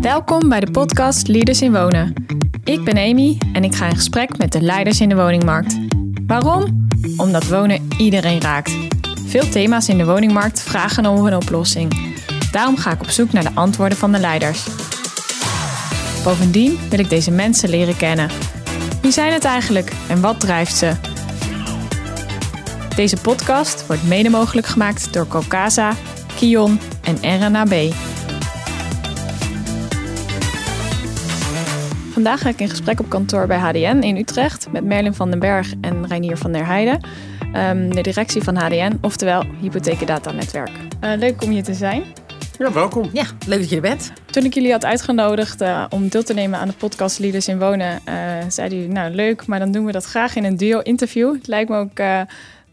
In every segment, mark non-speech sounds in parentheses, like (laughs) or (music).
Welkom bij de podcast Leaders in Wonen. Ik ben Amy en ik ga in gesprek met de leiders in de woningmarkt. Waarom? Omdat wonen iedereen raakt. Veel thema's in de woningmarkt vragen om een oplossing. Daarom ga ik op zoek naar de antwoorden van de leiders. Bovendien wil ik deze mensen leren kennen. Wie zijn het eigenlijk en wat drijft ze? Deze podcast wordt mede mogelijk gemaakt door Cocasa, Kion en RNAB. Vandaag ga ik in gesprek op kantoor bij HDN in Utrecht met Merlin van den Berg en Reinier van der Heijden. Um, de directie van HDN, oftewel Hypothekendata Netwerk. Uh, leuk om hier te zijn. Ja, welkom. Ja, leuk dat je er bent. Toen ik jullie had uitgenodigd uh, om deel te nemen aan de podcast Leaders in Wonen, uh, zeiden jullie, nou leuk, maar dan doen we dat graag in een duo-interview. Het lijkt me ook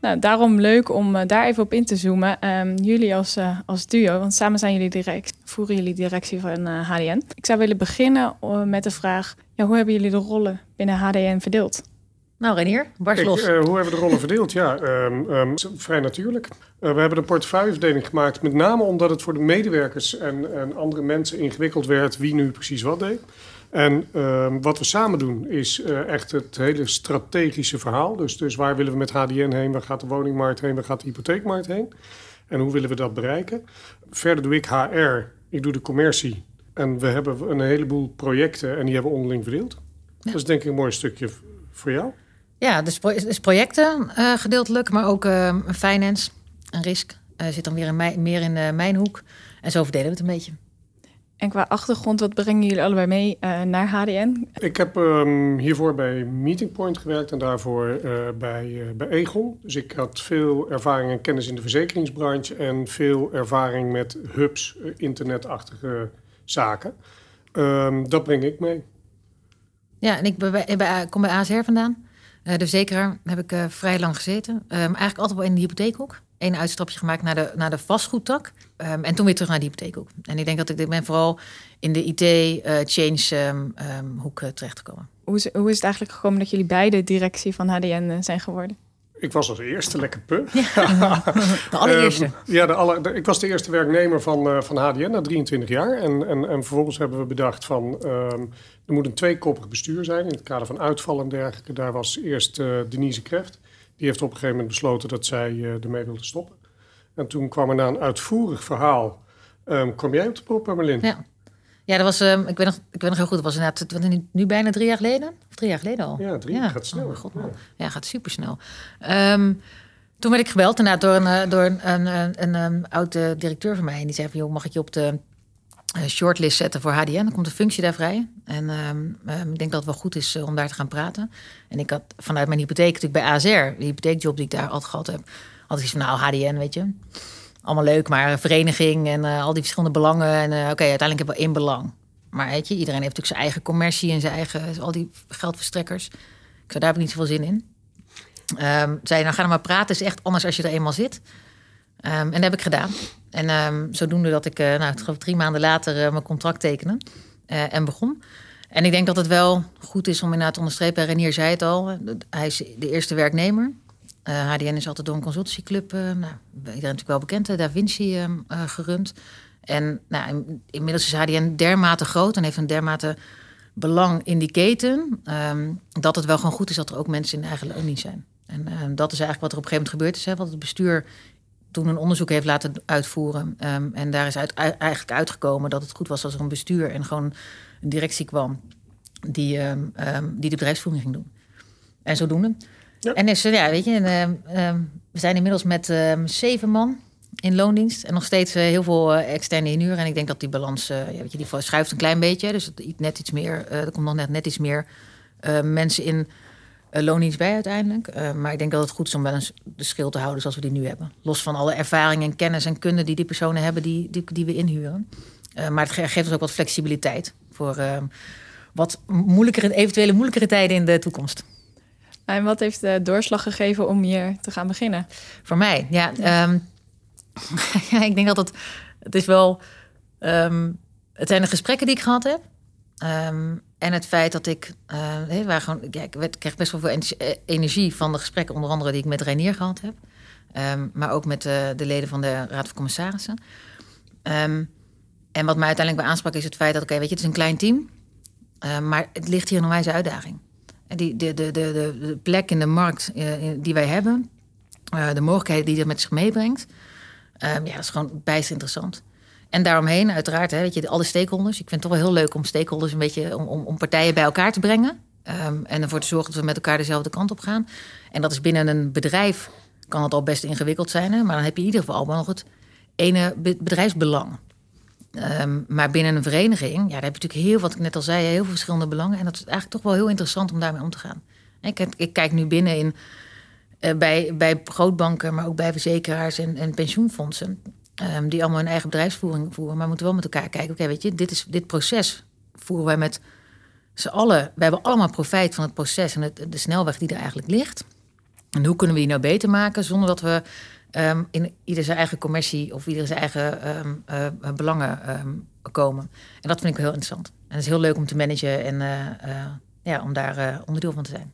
nou, daarom leuk om daar even op in te zoomen. Um, jullie als, als duo, want samen zijn jullie direct, voeren jullie directie van HDN. Ik zou willen beginnen met de vraag, ja, hoe hebben jullie de rollen binnen HDN verdeeld? Nou, Renier, barst los. Uh, hoe hebben we de rollen verdeeld? Ja, um, um, vrij natuurlijk. Uh, we hebben een portefeuilleverdeling gemaakt, met name omdat het voor de medewerkers en, en andere mensen ingewikkeld werd wie nu precies wat deed. En um, wat we samen doen is uh, echt het hele strategische verhaal. Dus, dus waar willen we met HDN heen? Waar gaat de woningmarkt heen? Waar gaat de hypotheekmarkt heen? En hoe willen we dat bereiken? Verder doe ik HR, ik doe de commercie. En we hebben een heleboel projecten en die hebben we onderling verdeeld. Ja. Dat is denk ik een mooi stukje voor jou. Ja, dus, dus projecten uh, gedeeltelijk, maar ook uh, finance en risk uh, zit dan weer in mij, meer in mijn hoek. En zo verdelen we het een beetje. En qua achtergrond, wat brengen jullie allebei mee naar HDN? Ik heb um, hiervoor bij Meeting Point gewerkt en daarvoor bij, bij Egon. Dus ik had veel ervaring en kennis in de verzekeringsbranche en veel ervaring met hubs, internetachtige zaken. Um, dat breng ik mee. Ja, en ik ben bij, bij, kom bij ASR vandaan. Uh, de verzekeraar heb ik uh, vrij lang gezeten. Um, eigenlijk altijd wel in de hypotheekhoek. Eén uitstapje gemaakt naar de, naar de vastgoedtak. Um, en toen weer terug naar de hypotheekhoek. En ik denk dat ik, ik ben vooral in de IT-change um, hoek uh, terechtgekomen. Hoe is, hoe is het eigenlijk gekomen dat jullie beide directie van HDN zijn geworden? Ik was als eerste lekker pup. Ja, (laughs) de allereerste. Uh, ja, de aller, de, ik was de eerste werknemer van, uh, van HDN na 23 jaar. En, en, en vervolgens hebben we bedacht van... Um, er moet een tweekoppig bestuur zijn in het kader van uitval en dergelijke. Daar was eerst uh, Denise Kreft. Die heeft op een gegeven moment besloten dat zij uh, ermee wilde stoppen. En toen kwam er na een uitvoerig verhaal... Um, kwam jij op de prop, Marlin? Ja. Ja, dat was, um, ik, weet nog, ik weet nog heel goed, het was inderdaad nu, nu bijna drie jaar geleden. Of drie jaar geleden al. Ja, drie ja. gaat snel. Oh, God, ja. ja, gaat super snel. Um, toen werd ik gebeld inderdaad door een, door een, een, een, een oude directeur van mij. En die zei van, joh, mag ik je op de shortlist zetten voor HDN? Dan komt een functie daar vrij. En um, ik denk dat het wel goed is uh, om daar te gaan praten. En ik had vanuit mijn hypotheek natuurlijk bij ASR, de hypotheekjob die ik daar altijd gehad heb, had ik iets van, nou, HDN, weet je allemaal leuk, maar vereniging en uh, al die verschillende belangen. En oké, uiteindelijk hebben we één belang. Maar weet je, iedereen heeft natuurlijk zijn eigen commercie en zijn eigen, al die geldverstrekkers. Ik zei, daar heb ik niet zoveel zin in. Um, zei, nou ga er maar praten, is echt anders als je er eenmaal zit. Um, en dat heb ik gedaan. En um, zodoende dat ik, uh, nou, drie maanden later uh, mijn contract tekenen uh, en begon. En ik denk dat het wel goed is om inderdaad te onderstrepen, Renier zei het al, hij is de eerste werknemer. HDN is altijd door een consultancyclub, nou, iedereen natuurlijk wel bekend, Da Vinci uh, gerund. En nou, inmiddels is HDN dermate groot en heeft een dermate belang in die keten, dat het wel gewoon goed is dat er ook mensen in eigen loondienst zijn. En dat is eigenlijk wat er op een gegeven moment gebeurd is. Hè, wat het bestuur toen een onderzoek heeft laten uitvoeren. Um, en daar is uit, eigenlijk uitgekomen dat het goed was als er een bestuur en gewoon een directie kwam die, um, die de bedrijfsvoering ging doen. En zodoende. Ja. En is, ja, weet je, en, we zijn inmiddels met zeven man in loondienst en nog steeds eh, heel veel uh, externe inhuren. En ik denk dat die balans, ja, weet je, die schuift een klein beetje. Dus net iets meer, er komt nog net, net iets meer mensen in loondienst bij uiteindelijk. maar ik denk dat het goed is om wel eens de schil te houden zoals we die nu hebben. Los van alle ervaring en kennis en kunde die die personen hebben die, die, die we inhuren. maar het geeft ons ook wat flexibiliteit voor ehm, wat moeilijkere, eventuele moeilijkere tijden in de toekomst. En wat heeft de doorslag gegeven om hier te gaan beginnen? Voor mij, ja. ja. Um, (laughs) ja ik denk dat het, het is wel... Um, het zijn de gesprekken die ik gehad heb. Um, en het feit dat ik... Uh, waar gewoon, ik kreeg best wel veel energie van de gesprekken... onder andere die ik met Reinier gehad heb. maar ook met uh, de leden van de Raad van Commissarissen. en En wat mij uiteindelijk bij aansprak is het feit dat, oké, weet je, het is een klein team. Uh, maar het ligt hier een wijze uitdaging. Die, de, de, de, de, plek in de markt die wij hebben, de mogelijkheden die dat met zich meebrengt, ja, dat is gewoon bijst interessant. En daaromheen, uiteraard, hè, weet je, alle stakeholders. Ik vind het toch wel heel leuk om stakeholders een beetje om, om, om partijen bij elkaar te brengen. Um, en ervoor te zorgen dat we met elkaar dezelfde kant op gaan. En dat is binnen een bedrijf, kan het al best ingewikkeld zijn. Hè? Maar dan heb je in ieder geval nog het ene bedrijfsbelang. Um, maar binnen een vereniging, ja, daar heb je natuurlijk heel, wat ik net al zei, heel veel verschillende belangen. En dat is eigenlijk toch wel heel interessant om daarmee om te gaan. Ik, ik kijk nu binnen in, uh, bij, bij grootbanken, maar ook bij verzekeraars en, en pensioenfondsen. Um, die allemaal hun eigen bedrijfsvoering voeren. Maar moeten wel met elkaar kijken. Oké, weet je, dit, is, dit proces voeren wij met z'n allen. We hebben allemaal profijt van het proces en het, de snelweg die er eigenlijk ligt. En hoe kunnen we die nou beter maken zonder dat we um, in ieder zijn eigen commercie of ieder zijn eigen um, uh, belangen komen. En dat vind ik heel interessant. En het is heel leuk om te managen en uh, uh, ja, om daar onderdeel van te zijn.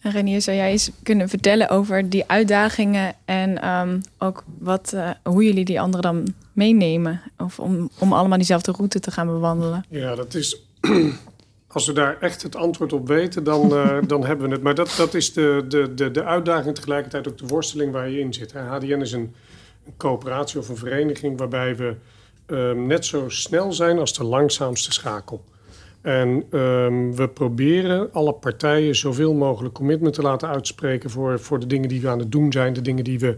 En Renier, zou jij eens kunnen vertellen over die uitdagingen en ook wat, hoe jullie die anderen dan meenemen? Of om, om allemaal diezelfde route te gaan bewandelen? Ja, dat is (clears throat) als we daar echt het antwoord op weten, dan, uh, (laughs) dan hebben we het. Maar dat, dat is de, de, de, de uitdaging, tegelijkertijd ook de worsteling waar je in zit. HDN is een, een coöperatie of een vereniging waarbij we um, net zo snel zijn als de langzaamste schakel. En um, we proberen alle partijen zoveel mogelijk commitment te laten uitspreken voor, voor de dingen die we aan het doen zijn, de dingen die we,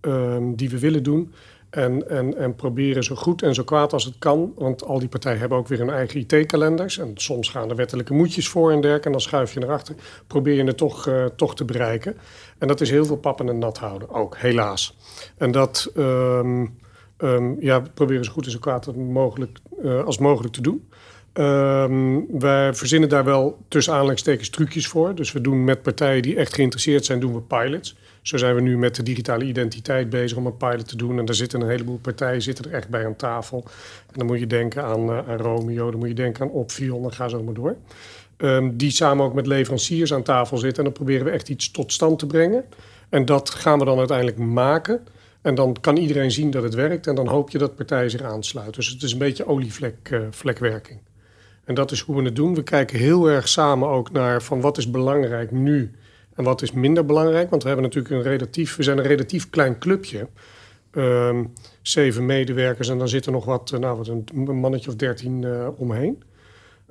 um, die we willen doen. En, en, en proberen zo goed en zo kwaad als het kan. Want al die partijen hebben ook weer hun eigen IT-kalenders. En soms gaan er wettelijke moedjes voor en dergelijke. En dan schuif je erachter. Probeer je het toch, uh, toch te bereiken. En dat is heel veel pappen en nat houden. Ook, helaas. En dat um, um, ja, proberen zo goed en zo kwaad mogelijk, uh, als mogelijk te doen. Um, wij verzinnen daar wel tussen aanleidingstekens trucjes voor. Dus we doen met partijen die echt geïnteresseerd zijn, doen we pilots. Zo zijn we nu met de digitale identiteit bezig om een pilot te doen. En daar zitten een heleboel partijen zitten er echt bij aan tafel. En dan moet je denken aan, aan Romeo, dan moet je denken aan Opvion, dan ga zo maar door. Um, die samen ook met leveranciers aan tafel zitten. En dan proberen we echt iets tot stand te brengen. En dat gaan we dan uiteindelijk maken. En dan kan iedereen zien dat het werkt. En dan hoop je dat partijen zich aansluiten. Dus het is een beetje olievlekwerking. Uh, en dat is hoe we het doen. We kijken heel erg samen ook naar van wat is belangrijk nu en wat is minder belangrijk. Want we hebben natuurlijk een relatief, we zijn een relatief klein clubje. Um, zeven medewerkers en dan zit er nog wat, nou, wat een mannetje of dertien uh, omheen.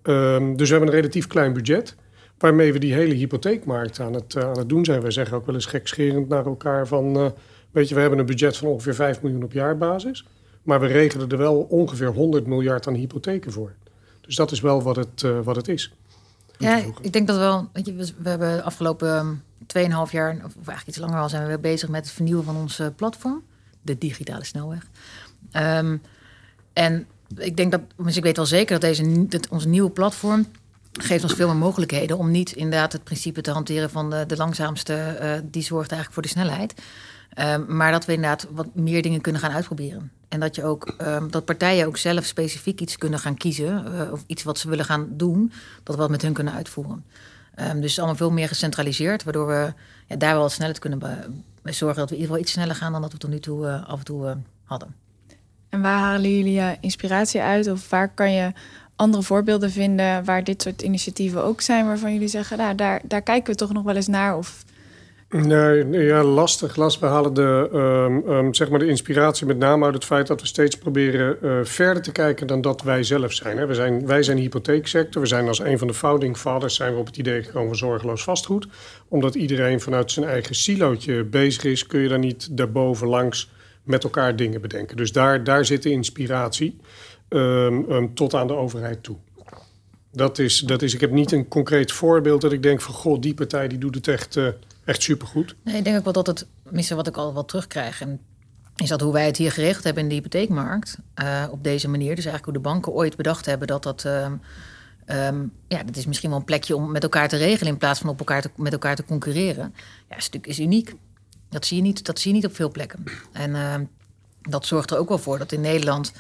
Um, dus we hebben een relatief klein budget. Waarmee we die hele hypotheekmarkt aan het, uh, aan het doen zijn. Wij zeggen ook wel eens gekscherend naar elkaar van... Weet je, we hebben een budget van ongeveer 5 miljoen op jaarbasis. Maar we regelen er wel ongeveer 100 miljard aan hypotheken voor. Dus dat is wel wat het, uh, wat het is. Ja, ik denk dat wel. Weet je, we, we hebben de afgelopen 2,5 jaar, of eigenlijk iets langer al, zijn we weer bezig met het vernieuwen van ons platform, de digitale snelweg. Um, en ik denk dat, dus ik weet wel zeker dat deze, dat ons nieuwe platform geeft ons veel meer mogelijkheden om niet inderdaad het principe te hanteren van de, de langzaamste, uh, die zorgt eigenlijk voor de snelheid. Um, maar dat we inderdaad wat meer dingen kunnen gaan uitproberen. En dat je ook um, dat partijen ook zelf specifiek iets kunnen gaan kiezen. Uh, of iets wat ze willen gaan doen, dat we wat met hun kunnen uitvoeren. Um, dus allemaal veel meer gecentraliseerd, waardoor we ja, daar wel wat sneller kunnen zorgen dat we in ieder geval iets sneller gaan dan dat we tot nu toe uh, af en toe uh, hadden. En waar halen jullie inspiratie uit? Of waar kan je andere voorbeelden vinden waar dit soort initiatieven ook zijn, waarvan jullie zeggen, nou, daar, daar kijken we toch nog wel eens naar? Of Nee, ja, lastig. lastig. We halen de, um, um, zeg maar de inspiratie met name uit het feit dat we steeds proberen uh, verder te kijken dan dat wij zelf zijn, hè. We zijn. Wij zijn de hypotheeksector. We zijn als een van de founding fathers zijn we op het idee gekomen van zorgeloos vastgoed. Omdat iedereen vanuit zijn eigen silootje bezig is, kun je daar niet daarboven langs met elkaar dingen bedenken. Dus daar, daar zit de inspiratie um, tot aan de overheid toe. Dat is, dat is, ik heb niet een concreet voorbeeld dat ik denk van... goh, die partij die doet het echt... Uh, echt supergoed. Nee, ik denk ook wel dat het, tenminste wat ik al wat terugkrijg... En is dat hoe wij het hier geregeld hebben in de hypotheekmarkt. Uh, op deze manier. Dus eigenlijk hoe de banken ooit bedacht hebben dat dat... Um, um, ja, dat is misschien wel een plekje om met elkaar te regelen... in plaats van op elkaar met elkaar te concurreren. Ja, is natuurlijk is uniek. Dat zie je niet, dat zie je niet op veel plekken. En uh, dat zorgt er ook wel voor dat in Nederland...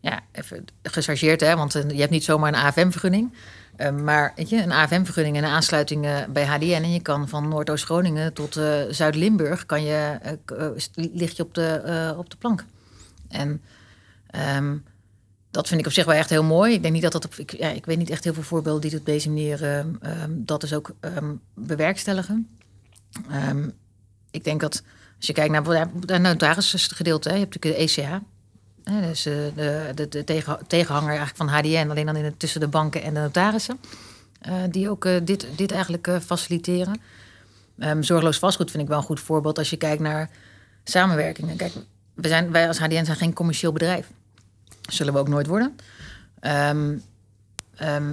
Ja, even gechargeerd, hè, want je hebt niet zomaar een AFM-vergunning... Uh, maar weet je, een AFM-vergunning en een aansluiting uh, bij HDN. En je kan van Noordoost-Groningen tot uh, Zuid-Limburg kan je, ligt je op de, op de plank. En um, dat vind ik op zich wel echt heel mooi. Ik denk niet dat dat op, ik, ja, ik weet niet echt heel veel voorbeelden die op deze manier ehm, ehm, dat dus ook ehm, bewerkstelligen. Ehm, ik denk dat als je kijkt naar bijvoorbeeld het notarisgedeelte, je hebt natuurlijk de ECH. Dus eh, de, de, de tegen, tegenhanger eigenlijk van HDN, alleen dan in het, tussen de banken en de notarissen. eh, die ook eh, dit, dit eigenlijk faciliteren. Ehm, zorgeloos vastgoed vind ik wel een goed voorbeeld als je kijkt naar samenwerkingen. Kijk, we zijn, wij als HDN zijn geen commercieel bedrijf. Zullen we ook nooit worden. Ehm, ehm,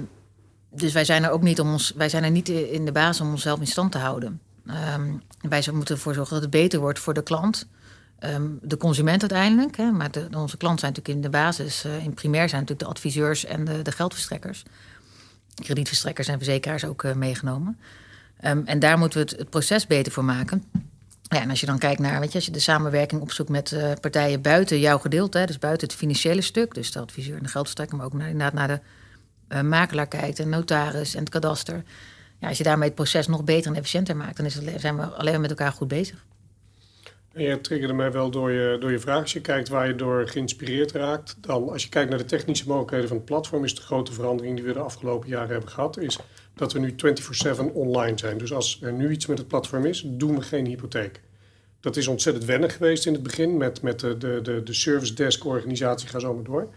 dus wij zijn er ook niet om ons, wij zijn er niet in de basis om onszelf in stand te houden. Wij moeten ervoor zorgen dat het beter wordt voor de klant. Ehm, de consument uiteindelijk. Hè, maar de, onze klant zijn natuurlijk in de basis, eh, in primair zijn natuurlijk de adviseurs en de, de geldverstrekkers. Kredietverstrekkers en verzekeraars ook eh, meegenomen. Ehm, en daar moeten we het, proces beter voor maken. Ja, en als je dan kijkt naar, weet je, als je de samenwerking opzoekt met eh, partijen buiten jouw gedeelte, hè, dus buiten het financiële stuk, dus de adviseur en de geldverstrekker, maar ook naar, inderdaad naar de makelaar kijkt, en notaris en het kadaster. Ja, als je daarmee het proces nog beter en efficiënter maakt, dan is het, zijn we alleen maar met elkaar goed bezig. Je triggerde mij wel door je, door je vraag. Als je kijkt waar je door geïnspireerd raakt, dan als je kijkt naar de technische mogelijkheden van het platform, is de grote verandering die we de afgelopen jaren hebben gehad, is dat we nu 24/7 online zijn. Dus als er nu iets met het platform is, doen we geen hypotheek. Dat is ontzettend wennen geweest in het begin met, met de, de, de, de service desk organisatie, ga zo maar door.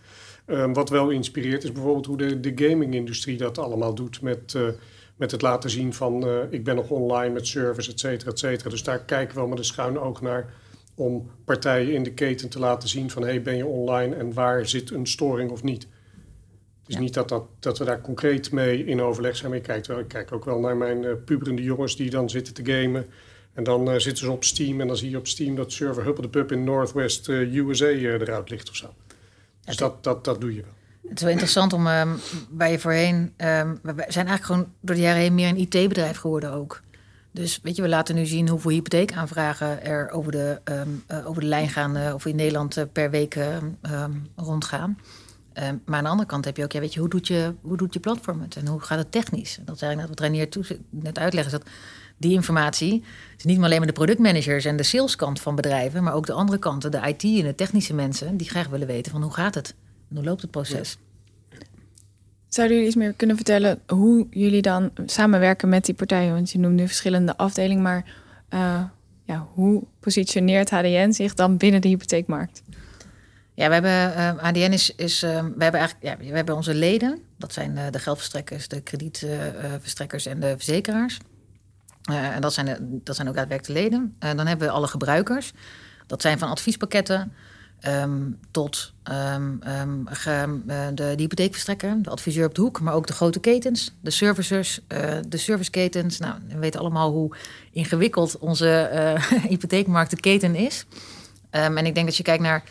Ehm, wat wel inspireert is bijvoorbeeld hoe de, de gaming-industrie dat allemaal doet met, eh, met het laten zien van eh, ik ben nog online met service, et cetera, et cetera. Dus daar kijken we wel met een schuin oog naar om partijen in de keten te laten zien van hey, ben je online en waar zit een storing of niet. Het is Ja. niet dat, dat, dat we daar concreet mee in overleg zijn, maar ik kijk, wel, ik kijk ook wel naar mijn eh, puberende jongens die dan zitten te gamen. En dan eh, zitten ze op Steam en dan zie je op Steam dat server Huppel de Pup in Northwest USA eruit ligt of zo. Dus dat, dat, dat doe je wel. Het is wel interessant om ehm, waar je voorheen. ehm, we zijn eigenlijk gewoon door de jaren heen meer een IT-bedrijf geworden ook. Dus weet je, we laten nu zien hoeveel hypotheekaanvragen er over de, ehm, eh, over de lijn gaan, eh, of in Nederland eh, per week ehm, ehm, rondgaan. Ehm, maar aan de andere kant heb je ook, ja, weet je, hoe doet je, hoe doet je platform het en hoe gaat het technisch? Dat is eigenlijk wat Reinier toe, net uitlegt, is dat die informatie is niet alleen maar de productmanagers en de saleskant van bedrijven, maar ook de andere kanten, de IT en de technische mensen, die graag willen weten van hoe gaat het? En hoe loopt het proces? Zouden jullie iets meer kunnen vertellen hoe jullie dan samenwerken met die partijen? Want je noemt nu verschillende afdelingen, maar eh, ja, hoe positioneert HDN zich dan binnen de hypotheekmarkt? Ja, we hebben eh, ADN is, is eh, we hebben eigenlijk, ja, we hebben onze leden. Dat zijn eh, de geldverstrekkers, de kredietverstrekkers en de verzekeraars. Eh, en dat zijn, de, dat zijn ook daadwerkelijk de leden. Eh, dan hebben we alle gebruikers. Dat zijn van adviespakketten ehm, tot ehm, ehm, ge- eh, de, de hypotheekverstrekker, de adviseur op de hoek, maar ook de grote ketens, de servicers, eh, de serviceketens. Nou, we weten allemaal hoe ingewikkeld onze eh, (laughs) hypotheekmarkt de keten is. Ehm, en ik denk dat je kijkt naar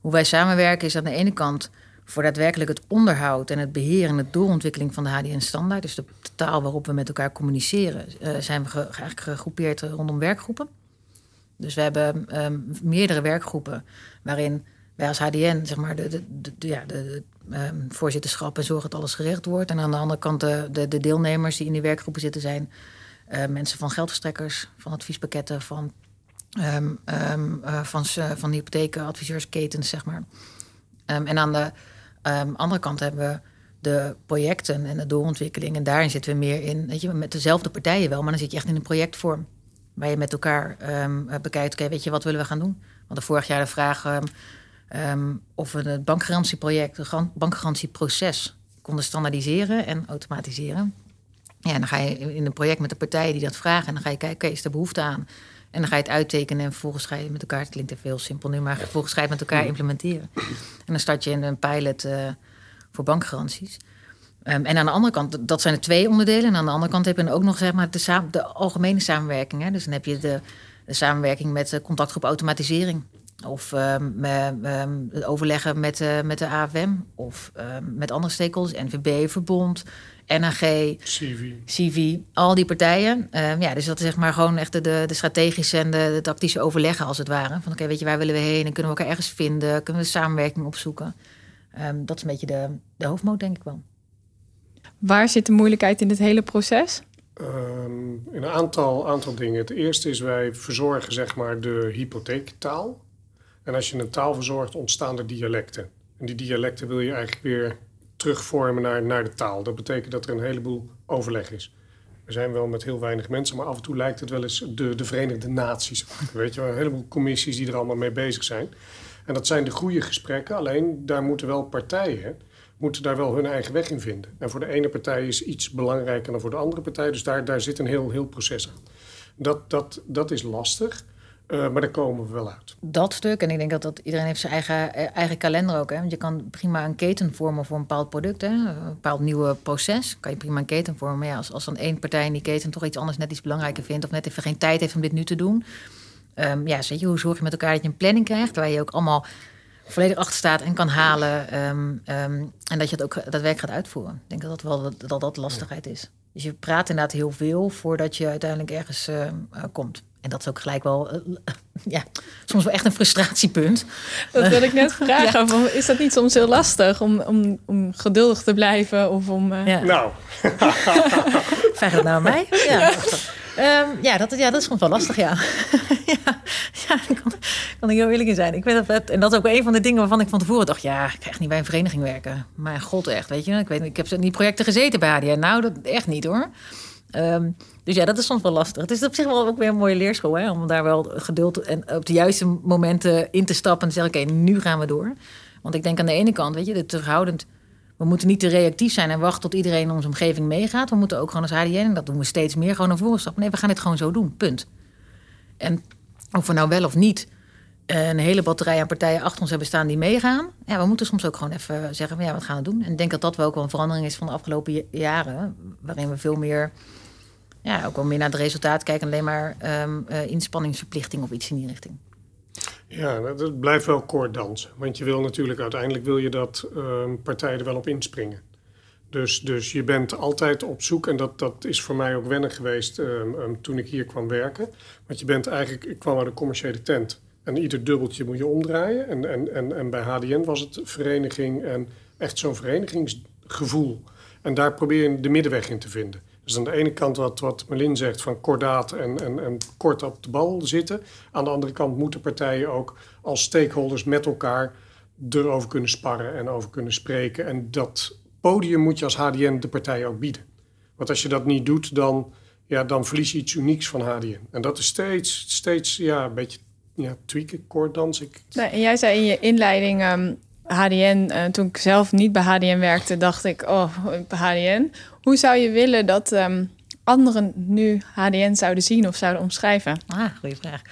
hoe wij samenwerken, is aan de ene kant voor daadwerkelijk het onderhoud en het beheer en de doorontwikkeling van de HDN-standaard, dus de taal waarop we met elkaar communiceren, zijn we ge- eigenlijk gegroepeerd rondom werkgroepen. Dus we hebben ehm, meerdere werkgroepen waarin wij als HDN zeg maar, de, de, ehm, voorzitterschap en zorgen dat alles geregeld wordt. En aan de andere kant de, de, de deelnemers die in die werkgroepen zitten zijn eh, mensen van geldverstrekkers, van adviespakketten, van, ehm, eh, van, eh, van hypotheken, zeg maar. En aan de andere kant hebben we de projecten en de doorontwikkeling. En daarin zitten we meer in, weet je, met dezelfde partijen wel, maar dan zit je echt in een projectvorm. Waar je met elkaar bekijkt, oké, weet je, wat willen we gaan doen? We hadden vorig jaar de vraag ehm, ehm, of we het bankgarantieproject, het bankgarantieproces konden standaardiseren en automatiseren. Ja, dan ga je in een project met de partijen die dat vragen. En dan ga je kijken, oké, is er behoefte aan? En dan ga je het uittekenen en vervolgens ga je met elkaar... Het klinkt heel simpel nu, maar vervolgens ga je het met elkaar implementeren. En dan start je in een pilot eh, voor bankgaranties. Ehm, en aan de andere kant, dat zijn de twee onderdelen. En aan de andere kant heb je dan ook nog zeg maar, de, de algemene samenwerking. Hè? Dus dan heb je de, de samenwerking met de contactgroep automatisering. Of ehm, me- ehm, het overleggen met, eh, met de AFM. Of ehm, met andere stakeholders. NVB, Verbond, NAG, CV. CV, al die partijen. Ehm, ja, dus dat is zeg maar gewoon echt de, de, de strategische en de, de tactische overleggen als het ware. Van oké, weet je, waar willen we heen? En kunnen we elkaar ergens vinden? Kunnen we samenwerking opzoeken? Ehm, dat is een beetje de, de hoofdmoot, denk ik wel. Waar zit de moeilijkheid in dit hele proces? Ehm, een aantal, aantal dingen. Het eerste is wij verzorgen zeg maar de hypotheektaal. En als je een taal verzorgt, ontstaan er dialecten. En die dialecten wil je eigenlijk weer terugvormen naar, naar de taal. Dat betekent dat er een heleboel overleg is. We zijn wel met heel weinig mensen, maar af en toe lijkt het wel eens de, de Verenigde Naties. Weet je een heleboel commissies die er allemaal mee bezig zijn. En dat zijn de goede gesprekken, alleen daar moeten wel partijen moeten daar wel hun eigen weg in vinden. En voor de ene partij is iets belangrijker dan voor de andere partij. Dus daar, daar zit een heel, heel proces aan. Dat, dat, dat is lastig. Uh, maar daar komen we wel uit. Dat stuk, en ik denk dat, dat iedereen heeft zijn eigen, eh, eigen kalender ook. Hè? Want je kan prima een keten vormen voor een bepaald product. Hè? Een bepaald nieuwe proces. Kan je prima een keten vormen. Maar ja, als, als dan één partij in die keten toch iets anders net iets belangrijker vindt... of net even geen tijd heeft om dit nu te doen... Um, ja, je, hoe zorg je met elkaar dat je een planning krijgt... waar je ook allemaal volledig achter staat en kan halen. Um, um, en dat je het ook daadwerkelijk gaat uitvoeren. Ik denk dat dat wel dat, dat lastigheid is. Dus je praat inderdaad heel veel voordat je uiteindelijk ergens uh, komt. En dat is ook gelijk wel, uh, (laughs) ja, soms wel echt een frustratiepunt. Dat wil ik net (laughs) vragen. ja. Is dat niet soms heel lastig om, om, om geduldig te blijven? Of om, uh... ja. Nou. (laughs) Vraag het nou aan mij? Ja. Um, ja, dat, ja, dat is gewoon wel lastig, (laughs) ja. ja, daar kan, kan ik heel eerlijk in zijn. Ik weet dat, en dat is ook een van de dingen waarvan ik van tevoren dacht... ja, ik echt niet bij een vereniging werken. Maar god, echt, weet je. Ik, weet, ik heb die projecten gezeten bij ADN. Nou, dat echt niet, hoor. Um, dus ja, dat is soms wel lastig. Het is op zich wel ook weer een mooie leerschool... Hè, om daar wel geduld en op de juiste momenten in te stappen... en te zeggen, oké, nu gaan we door. Want ik denk aan de ene kant, weet je, de terughoudend we moeten niet te reactief zijn en wachten tot iedereen in onze omgeving meegaat. We moeten ook gewoon als HDN, en dat doen we steeds meer, gewoon voren stappen. Nee, we gaan dit gewoon zo doen, punt. En of we nou wel of niet een hele batterij aan partijen achter ons hebben staan die meegaan. Ja, we moeten soms ook gewoon even zeggen, ja, wat gaan we doen? En ik denk dat dat wel ook wel een verandering is van de afgelopen jaren. Waarin we veel meer, ja, ook wel meer naar het resultaat kijken. Alleen maar um, uh, inspanningsverplichting of iets in die richting. Ja, dat blijft wel kort dansen. Want je wil natuurlijk uiteindelijk wil je dat uh, partijen er wel op inspringen. Dus, dus je bent altijd op zoek, en dat, dat is voor mij ook wennen geweest um, um, toen ik hier kwam werken. Want je bent eigenlijk, ik kwam uit een commerciële tent. En ieder dubbeltje moet je omdraaien. En, en, en, en bij HDN was het vereniging en echt zo'n verenigingsgevoel. En daar probeer je de middenweg in te vinden. Dus aan de ene kant wat, wat Melin zegt van kordaat en, en, en kort op de bal zitten. Aan de andere kant moeten partijen ook als stakeholders met elkaar erover kunnen sparren en over kunnen spreken. En dat podium moet je als HDN de partijen ook bieden. Want als je dat niet doet, dan, ja, dan verlies je iets unieks van HDN. En dat is steeds, steeds ja, een beetje ja, tweaken, koorddans. Ik... Nee, en jij zei in je inleiding... Um... HDN, uh, toen ik zelf niet bij HDN werkte, dacht ik, oh, HDN. Hoe zou je willen dat um, anderen nu HDN zouden zien of zouden omschrijven? Ah, goede vraag.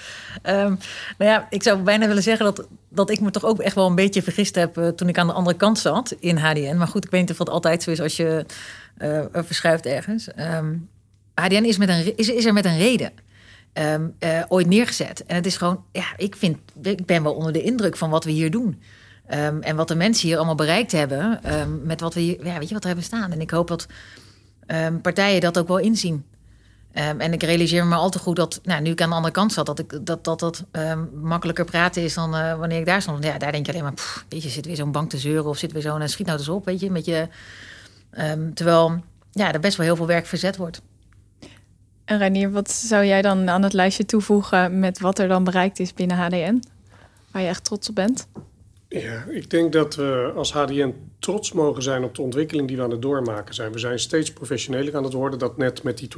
Um, nou ja, ik zou bijna willen zeggen dat, dat ik me toch ook echt wel een beetje vergist heb uh, toen ik aan de andere kant zat in HDN. Maar goed, ik weet niet of dat altijd zo is als je uh, verschuift ergens. HDN is, met een, is, is er met een reden. Ooit neergezet. En het is gewoon, ja, ik, vind, ik ben wel onder de indruk van wat we hier doen. Um, en wat de mensen hier allemaal bereikt hebben um, met wat we hier, ja, weet je wat er hebben staan. En ik hoop dat um, partijen dat ook wel inzien. en ik realiseer me al te goed dat, nou, nu ik aan de andere kant zat, dat ik, dat, dat, dat makkelijker praten is dan uh, wanneer ik daar stond. Ja, daar denk je alleen maar, weet je, zit weer zo'n bank te zeuren of zit weer zo'n schiet nou op, weet je. Met je terwijl ja, er best wel heel veel werk verzet wordt. En Renier, wat zou jij dan aan het lijstje toevoegen met wat er dan bereikt is binnen HDN? Waar je echt trots op bent? Ja, ik denk dat we als HDN trots mogen zijn op de ontwikkeling die we aan het doormaken zijn. We zijn steeds professioneler aan het worden. Dat net met die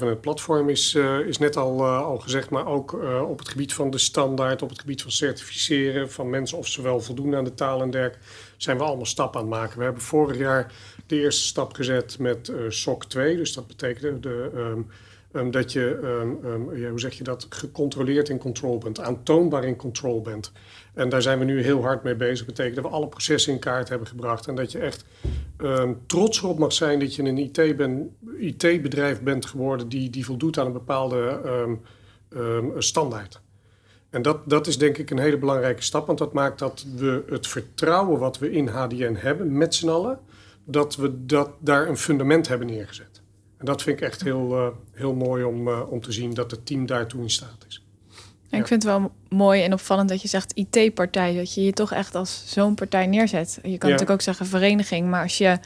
24-7 het platform is, uh, is net al, uh, al gezegd. Maar ook uh, op het gebied van de standaard, op het gebied van certificeren van mensen of ze wel voldoen aan de taal en derg, zijn we allemaal stappen aan het maken. We hebben vorig jaar de eerste stap gezet met SOC 2. Dus dat betekent de. Um, um, dat je, um, ja, hoe zeg je dat, gecontroleerd in control bent, aantoonbaar in control bent. En daar zijn we nu heel hard mee bezig. Dat betekent dat we alle processen in kaart hebben gebracht. En dat je echt trots op mag zijn dat je een IT-bedrijf IT bent geworden die, die voldoet aan een bepaalde standaard. En dat, dat is denk ik een hele belangrijke stap, want dat maakt dat we het vertrouwen wat we in HDN hebben met z'n allen, dat we dat, daar een fundament hebben neergezet. En dat vind ik echt heel, uh, heel mooi om, uh, om te zien dat het team daartoe in staat is. En ik vind het wel mooi en opvallend dat je zegt IT-partij. Dat je je toch echt als zo'n partij neerzet. Je kan ja. natuurlijk ook zeggen vereniging. Maar als je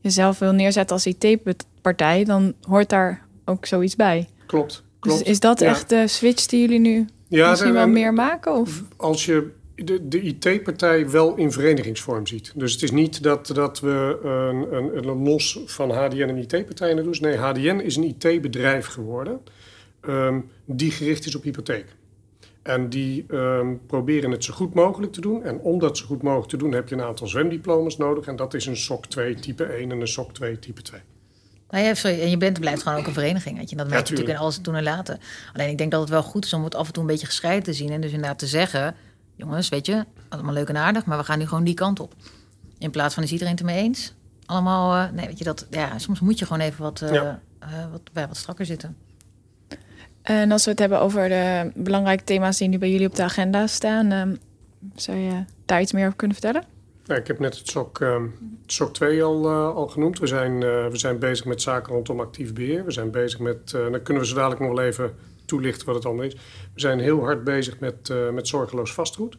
jezelf wil neerzetten als IT-partij, dan hoort daar ook zoiets bij. Klopt. klopt. Dus is dat ja. echt de switch die jullie nu ja, misschien wel meer maken? Of? Als je de, de IT-partij wel in verenigingsvorm ziet. Dus het is niet dat, dat we een, een, een los van HDN en IT-partijen doen. Nee, HDN is een IT-bedrijf geworden ehm, die gericht is op hypotheek. En die um, proberen het zo goed mogelijk te doen. En om dat zo goed mogelijk te doen heb je een aantal zwemdiploma's nodig. En dat is een SOC 2 type 1 en een SOC 2 type 2. Nou ja, sorry, en je bent blijft gewoon ook een vereniging. Weet je. Dat merk je natuurlijk in alles doen en laten. Alleen ik denk dat het wel goed is om het af en toe een beetje gescheiden te zien. En dus inderdaad te zeggen, jongens, weet je, allemaal leuk en aardig, maar we gaan nu gewoon die kant op. In plaats van is iedereen het ermee eens? Allemaal, uh, nee, weet je dat, ja, soms moet je gewoon even wat, uh, ja. uh, wat, bij wat strakker zitten. En als we het hebben over de belangrijke thema's die nu bij jullie op de agenda staan, um, zou je daar iets meer over kunnen vertellen? Ja, ik heb net het SOC, uh, SOC 2 al, uh, al genoemd. We zijn, uh, we zijn bezig met zaken rondom actief beheer. We zijn bezig met, dan kunnen we zo dadelijk nog wel even toelichten wat het allemaal is. We zijn heel hard bezig met, met zorgeloos vastgoed.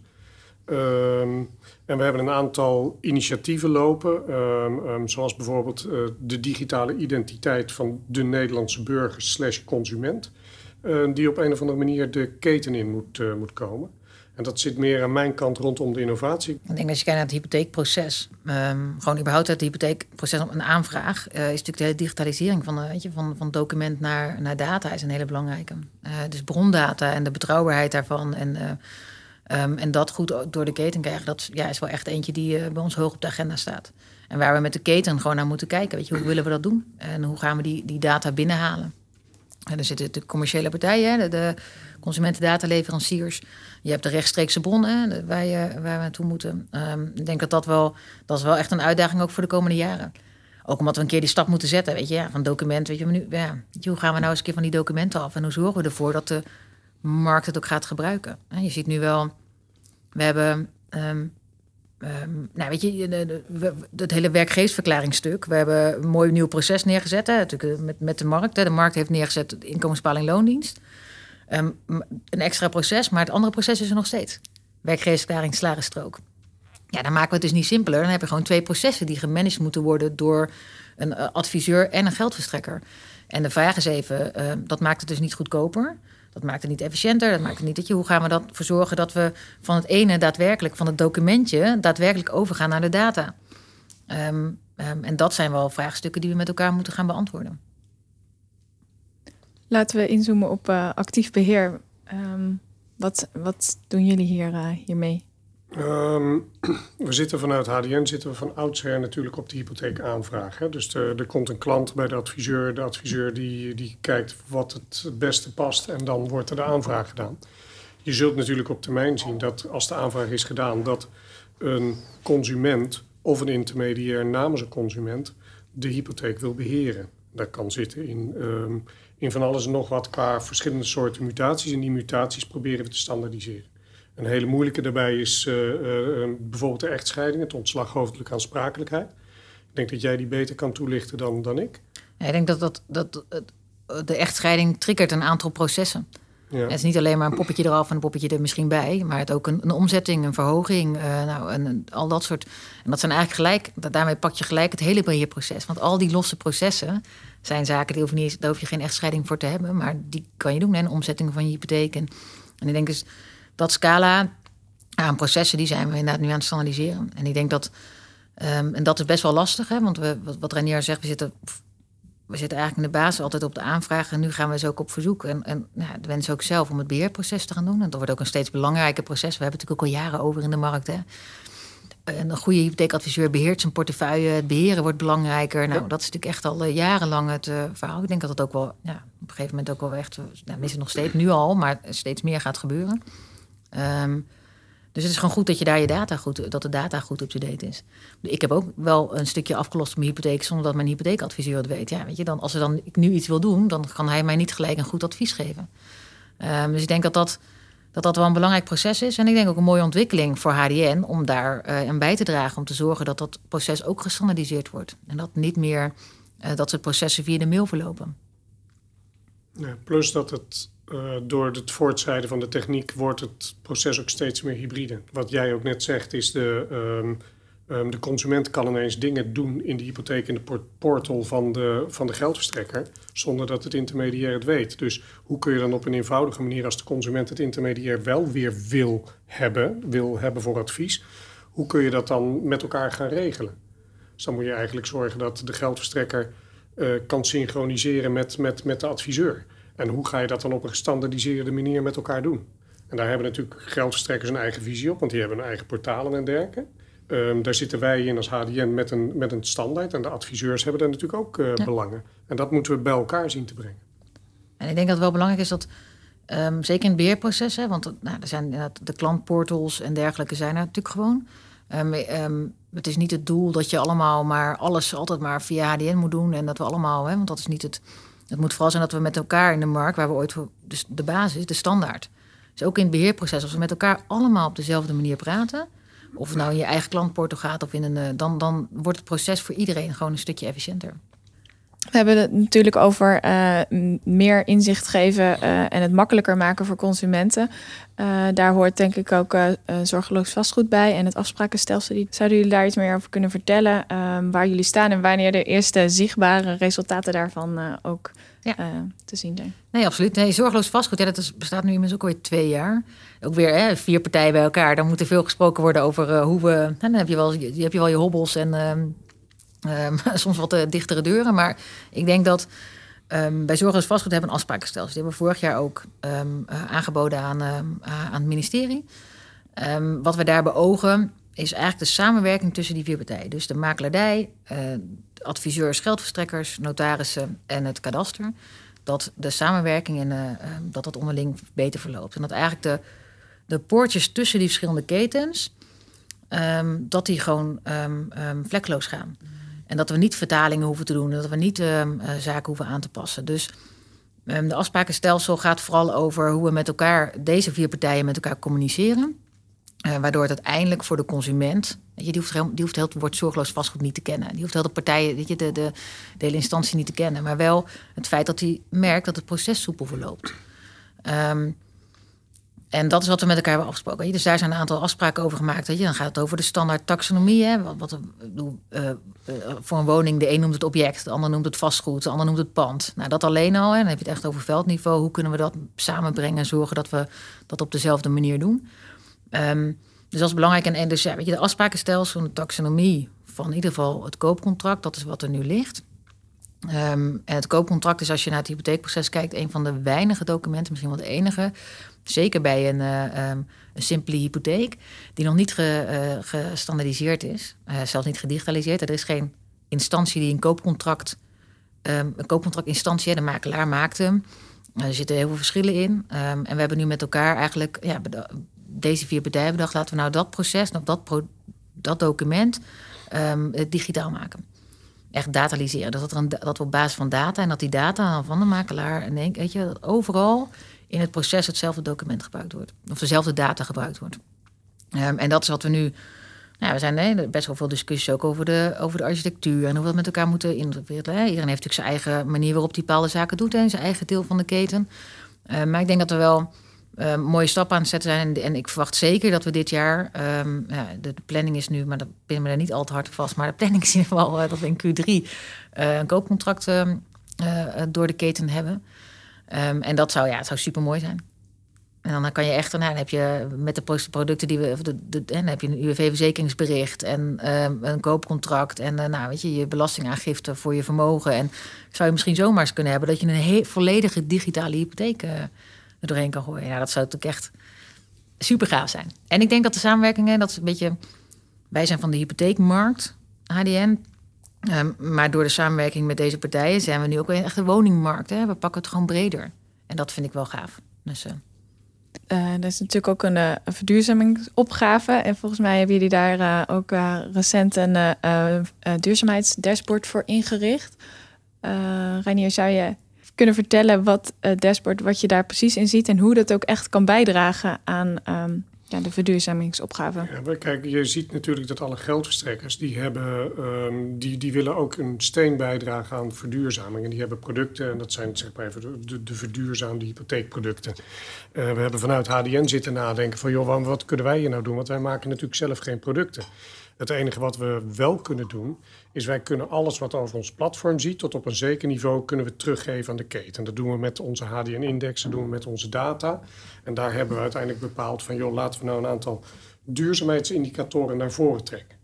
Um, en we hebben een aantal initiatieven lopen, um, um, zoals bijvoorbeeld de digitale identiteit van de Nederlandse burger slash consument. Die op een of andere manier de keten in moet, uh, moet komen. En dat zit meer aan mijn kant rondom de innovatie. Ik denk als je kijkt naar het hypotheekproces, um, gewoon überhaupt het hypotheekproces op een aanvraag, uh, is natuurlijk de digitalisering van, weet je, van, van document naar, naar data is een hele belangrijke. dus brondata en de betrouwbaarheid daarvan en, um, en dat goed door de keten krijgen, dat ja, is wel echt eentje die bij ons hoog op de agenda staat. En waar we met de keten gewoon naar moeten kijken. Weet je, hoe willen we dat doen? En hoe gaan we die, die data binnenhalen? En er zitten de commerciële partijen, de, de consumentendataleveranciers. Je hebt de rechtstreekse bronnen waar, je, waar we naartoe moeten. Um, ik denk dat dat wel, dat is wel echt een uitdaging ook voor de komende jaren. Ook omdat we een keer die stap moeten zetten, weet je, ja, van document, weet je, nu, ja, hoe gaan we nou eens een keer van die documenten af en hoe zorgen we ervoor dat de markt het ook gaat gebruiken? En je ziet nu wel, we hebben um, Um, nou, weet je, het hele werkgeversverklaringstuk. We hebben een mooi nieuw proces neergezet. Natuurlijk met, met de markt. De markt heeft neergezet inkomensbepaling loondienst. Um, een extra proces, maar het andere proces is er nog steeds. Werkgeversverklaring, strook. Ja, dan maken we het dus niet simpeler. Dan heb je gewoon twee processen die gemanaged moeten worden door een adviseur en een geldverstrekker. En de vraag is even, uh, dat maakt het dus niet goedkoper. Dat maakt het niet efficiënter. Dat maakt het niet dat je. Hoe gaan we ervoor zorgen dat we van het ene daadwerkelijk, van het documentje, daadwerkelijk overgaan naar de data? Um, en dat zijn wel vraagstukken die we met elkaar moeten gaan beantwoorden. Laten we inzoomen op uh, actief beheer. Um, wat, wat doen jullie hier, uh, hiermee? Um, (clears throat) we zitten vanuit HDN zitten we van oudsher natuurlijk op de hypotheekaanvraag. Hè? Dus de, er komt een klant bij de adviseur. De adviseur die, die kijkt wat het beste past en dan wordt er de aanvraag gedaan. Je zult natuurlijk op termijn zien dat als de aanvraag is gedaan... dat een consument of een intermediair namens een consument de hypotheek wil beheren. Dat kan zitten in, um, in van alles en nog wat qua verschillende soorten mutaties. En die mutaties proberen we te standaardiseren. Een hele moeilijke daarbij is uh, uh, bijvoorbeeld de echtscheiding, het ontslag hoofdelijke aansprakelijkheid. Ik denk dat jij die beter kan toelichten dan, dan ik. Ik denk dat, dat, dat de echtscheiding triggert een aantal processen. Het is niet alleen maar een poppetje eraf en een poppetje er misschien bij, maar het ook een, een omzetting, een verhoging, uh, nou, en, al dat soort. En dat zijn eigenlijk gelijk, daarmee pak je gelijk het hele beheerproces. Want al die losse processen zijn zaken, die hoef niet, daar hoef je geen echtscheiding voor te hebben, maar die kan je doen. En omzetting van je hypotheek. En, ik denk dus dat scala aan processen, die zijn we inderdaad nu aan het standaardiseren. En ik denk dat, um, en dat is best wel lastig, hè, want we, wat, wat Renier zegt, we zitten, we zitten eigenlijk in de basis altijd op de aanvraag. En nu gaan we ze ook op verzoek. En, en ja, de wens ook zelf om het beheerproces te gaan doen. En dat wordt ook een steeds belangrijker proces. We hebben het natuurlijk ook al jaren over in de markt. Hè. En een goede hypotheekadviseur beheert zijn portefeuille. Het beheren wordt belangrijker. Nou, dat is natuurlijk echt al uh, jarenlang het uh, verhaal. Ik denk dat het ook wel ja, op een gegeven moment ook wel echt... Nou, is het nog steeds, nu al, maar steeds meer gaat gebeuren. Um, dus het is gewoon goed dat je daar je data goed, dat de data goed up-to-date is. Ik heb ook wel een stukje afgelost op mijn hypotheek zonder dat mijn hypotheekadviseur het weet. Ja, weet je, dan, als er dan ik nu iets wil doen, dan kan hij mij niet gelijk een goed advies geven. Um, dus ik denk dat dat, dat dat wel een belangrijk proces is. En ik denk ook een mooie ontwikkeling voor HDN om daar uh, aan bij te dragen. Om te zorgen dat dat proces ook gestandardiseerd wordt. En dat niet meer uh, dat ze processen via de mail verlopen. Plus dat het uh, door het voortzijden van de techniek wordt het proces ook steeds meer hybride. Wat jij ook net zegt is de, um, Um, de consument kan ineens dingen doen in de hypotheek in de portal van de, van de geldverstrekker, zonder dat het intermediair het weet. Dus hoe kun je dan op een eenvoudige manier, als de consument het intermediair wel weer wil hebben, wil hebben voor advies, hoe kun je dat dan met elkaar gaan regelen? Dus dan moet je eigenlijk zorgen dat de geldverstrekker uh, kan synchroniseren met, met, met de adviseur. En hoe ga je dat dan op een gestandardiseerde manier met elkaar doen? En daar hebben natuurlijk geldverstrekkers een eigen visie op, want die hebben hun eigen portalen en dergelijke. Um, daar zitten wij in als HDN met een, met een standaard. En de adviseurs hebben daar natuurlijk ook uh, belangen. En dat moeten we bij elkaar zien te brengen. En ik denk dat het wel belangrijk is dat, um, zeker in het beheerproces, hè, want nou, er zijn de klantportals en dergelijke zijn er natuurlijk gewoon. Um, het is niet het doel dat je allemaal maar alles altijd maar via HDN moet doen. En dat we allemaal, hè, want dat is niet het. Het moet vooral zijn dat we met elkaar in de markt, waar we ooit voor. Dus de basis, de standaard. Dus ook in het beheerproces, als we met elkaar allemaal op dezelfde manier praten. Of nou in je eigen klantportal gaat of in een. Eh, dan, dan wordt het proces voor iedereen gewoon een stukje efficiënter. We hebben het natuurlijk over uh, meer inzicht geven uh, en het makkelijker maken voor consumenten. Uh, daar hoort denk ik ook zorgeloos vastgoed bij en het afsprakenstelsel. Zouden jullie daar iets meer over kunnen vertellen? Ehm, waar jullie staan en wanneer de eerste zichtbare resultaten daarvan ook ja. te zien zijn? Nee, absoluut. Nee, zorgeloos vastgoed, ja, dat is, bestaat nu inmiddels ook alweer twee jaar. Ook weer hè, vier partijen bij elkaar. Dan moet er veel gesproken worden over hoe we... Dan heb je wel, je, heb je wel je hobbels en ehm, Um, (laughs) soms wat uh, dichtere deuren. Maar ik denk dat um, bij Zorgloos Vastgoed hebben een afsprakenstelsel. Die hebben we vorig jaar ook um, uh, aangeboden aan, uh, aan het ministerie. wat we daar beogen is eigenlijk de samenwerking tussen die vier partijen. Dus de makelaardij, adviseurs, geldverstrekkers, notarissen en het kadaster. Dat de samenwerking en dat dat onderling beter verloopt. En dat eigenlijk de, de poortjes tussen die verschillende ketens... dat die gewoon vlekloos gaan. En dat we niet vertalingen hoeven te doen. Dat we niet uh, zaken hoeven aan te passen. Dus um, de afsprakenstelsel gaat vooral over hoe we met elkaar, deze vier partijen met elkaar communiceren. Uh, waardoor het uiteindelijk voor de consument. je, die, hoeft, die hoeft heel het woord zorgeloos vastgoed niet te kennen. Die hoeft heel de partijen, weet je, de, de, de hele instantie niet te kennen. Maar wel het feit dat hij merkt dat het proces soepel verloopt. Um, en dat is wat we met elkaar hebben afgesproken. Dus daar zijn een aantal afspraken over gemaakt. Dan gaat het over de standaard taxonomie. Hè. Wat, wat uh, voor een woning, de een noemt het object, de ander noemt het vastgoed, de ander noemt het pand. Nou, dat alleen al. Hè. Dan heb je het echt over veldniveau. Hoe kunnen we dat samenbrengen en zorgen dat we dat op dezelfde manier doen? Um, dus dat is belangrijk. En, en dus ja, weet je, de afsprakenstelsel, de taxonomie van in ieder geval het koopcontract, dat is wat er nu ligt. Um, en het koopcontract is, als je naar het hypotheekproces kijkt, een van de weinige documenten, misschien wel de enige, zeker bij een, uh, um, een simpele hypotheek, die nog niet ge, uh, gestandardiseerd is, uh, zelfs niet gedigitaliseerd. Er is geen instantie die een koopcontract, um, een koopcontractinstantie, de makelaar maakt hem. er zitten heel veel verschillen in. Um, en we hebben nu met elkaar eigenlijk, ja, deze vier bedrijven bedacht, laten we nou dat proces, dat, pro, dat document digitaal maken echt dataliseren. Dus dat, een, dat we op basis van data en dat die data van de makelaar en denk, weet je, overal in het proces hetzelfde document gebruikt wordt. Of dezelfde data gebruikt wordt. Um, en dat is wat we nu. Nou, we zijn nee, best wel veel discussies ook over de, over de architectuur en hoe we dat met elkaar moeten integreren. Iedereen heeft natuurlijk zijn eigen manier waarop hij bepaalde zaken doet en zijn eigen deel van de keten. Uh, maar ik denk dat er wel uh, mooie stappen aan het zetten zijn. En, en, ik verwacht zeker dat we dit jaar, ja, de, planning is nu, maar dat binnen me daar niet al te hard vast. Maar de planning is in ieder geval uh, dat we in Q3 uh, een koopcontract ehm, door de keten hebben. Um, en dat zou, ja, zou super mooi zijn. En dan kan je echt, nou, dan heb je met de producten die we, dan heb je een UWV-verzekeringsbericht en een koopcontract en nou, weet je, je belastingaangifte voor je vermogen. En zou je misschien zomaar eens kunnen hebben dat je een volledige digitale hypotheek er doorheen kan gooien. Ja, dat zou natuurlijk echt super gaaf zijn. En ik denk dat de samenwerkingen, dat is een beetje. Wij zijn van de hypotheekmarkt, HDN. Ehm, maar door de samenwerking met deze partijen zijn we nu ook een echte woningmarkt. Hè? We pakken het gewoon breder. En dat vind ik wel gaaf. Dus, uh... Uh, er is natuurlijk ook een, uh, verduurzamingsopgave. En volgens mij hebben jullie daar ook recent een duurzaamheidsdashboard voor ingericht. Reinier, zou je kunnen vertellen wat uh, dashboard, wat je daar precies in ziet en hoe dat ook echt kan bijdragen aan um, ja, de verduurzamingsopgave. Kijk, je ziet natuurlijk dat alle geldverstrekkers die hebben, um, die, die willen ook een steen bijdragen aan verduurzaming. En die hebben producten, en dat zijn zeg maar even de, de verduurzaamde hypotheekproducten. Uh, we hebben vanuit HDN zitten nadenken van, joh, wat kunnen wij hier nou doen? Want wij maken natuurlijk zelf geen producten. Het enige wat we wel kunnen doen, is wij kunnen alles wat over ons platform ziet, tot op een zeker niveau kunnen we teruggeven aan de keten. Dat doen we met onze HDN-index, dat doen we met onze data. En daar hebben we uiteindelijk bepaald van, joh, laten we nou een aantal duurzaamheidsindicatoren naar voren trekken.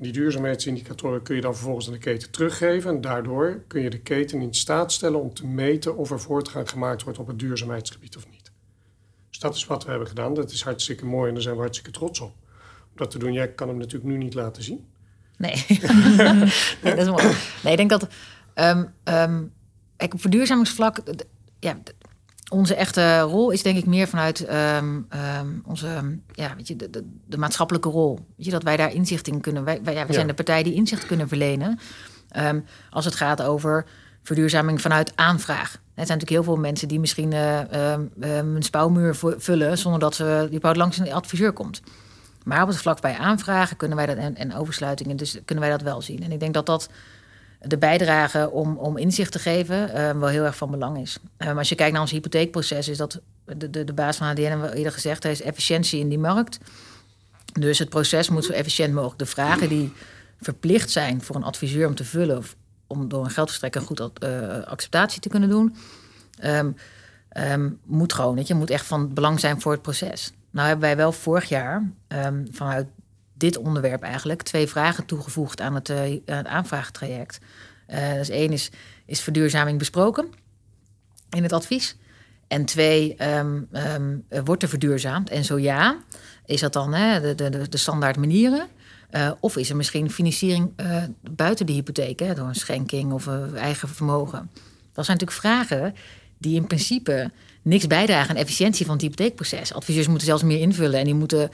En die duurzaamheidsindicatoren kun je dan vervolgens aan de keten teruggeven. En daardoor kun je de keten in staat stellen om te meten of er voortgang gemaakt wordt op het duurzaamheidsgebied of niet. Dus dat is wat we hebben gedaan. Dat is hartstikke mooi en daar zijn we hartstikke trots op. Dat te doen, jij kan hem natuurlijk nu niet laten zien. Nee, (laughs) (laughs) nee dat is mooi. Nee, ik denk dat um, um, kijk, op verduurzamingsvlak, ja, onze echte rol is denk ik meer vanuit um, onze, ja, weet je, de, de, de, maatschappelijke rol. Weet je, dat wij daar inzicht in kunnen. Wij, wij, ja, wij zijn de partij die inzicht kunnen verlenen. als het gaat over verduurzaming vanuit aanvraag. Er zijn natuurlijk heel veel mensen die misschien uh, een spouwmuur vullen zonder dat ze die langs een adviseur komt. Maar op het vlak bij aanvragen kunnen wij dat en, en oversluitingen, dus kunnen wij dat wel zien. En ik denk dat dat de bijdrage om, om inzicht te geven uh, wel heel erg van belang is. Uh, als je kijkt naar ons hypotheekproces, is dat de, de, de baas van hebben we eerder gezegd, is efficiëntie in die markt. Dus het proces moet zo efficiënt mogelijk. De vragen die verplicht zijn voor een adviseur om te vullen, of om door een geldverstrekker goed uh, acceptatie te kunnen doen, um, um, moet gewoon, je, moet echt van belang zijn voor het proces. Nou hebben wij wel vorig jaar um, vanuit dit onderwerp eigenlijk twee vragen toegevoegd aan het, het aanvraagtraject. Uh, dus één is, is verduurzaming besproken in het advies? En twee, um, um, wordt er verduurzaamd? En zo ja, is dat dan hè, de, de, de standaard manieren? Of is er misschien financiering buiten de hypotheek, hè, door een schenking of eigen vermogen? Dat zijn natuurlijk vragen die in principe niks bijdragen aan efficiëntie van het hypotheekproces. Adviseurs moeten zelfs meer invullen en die moeten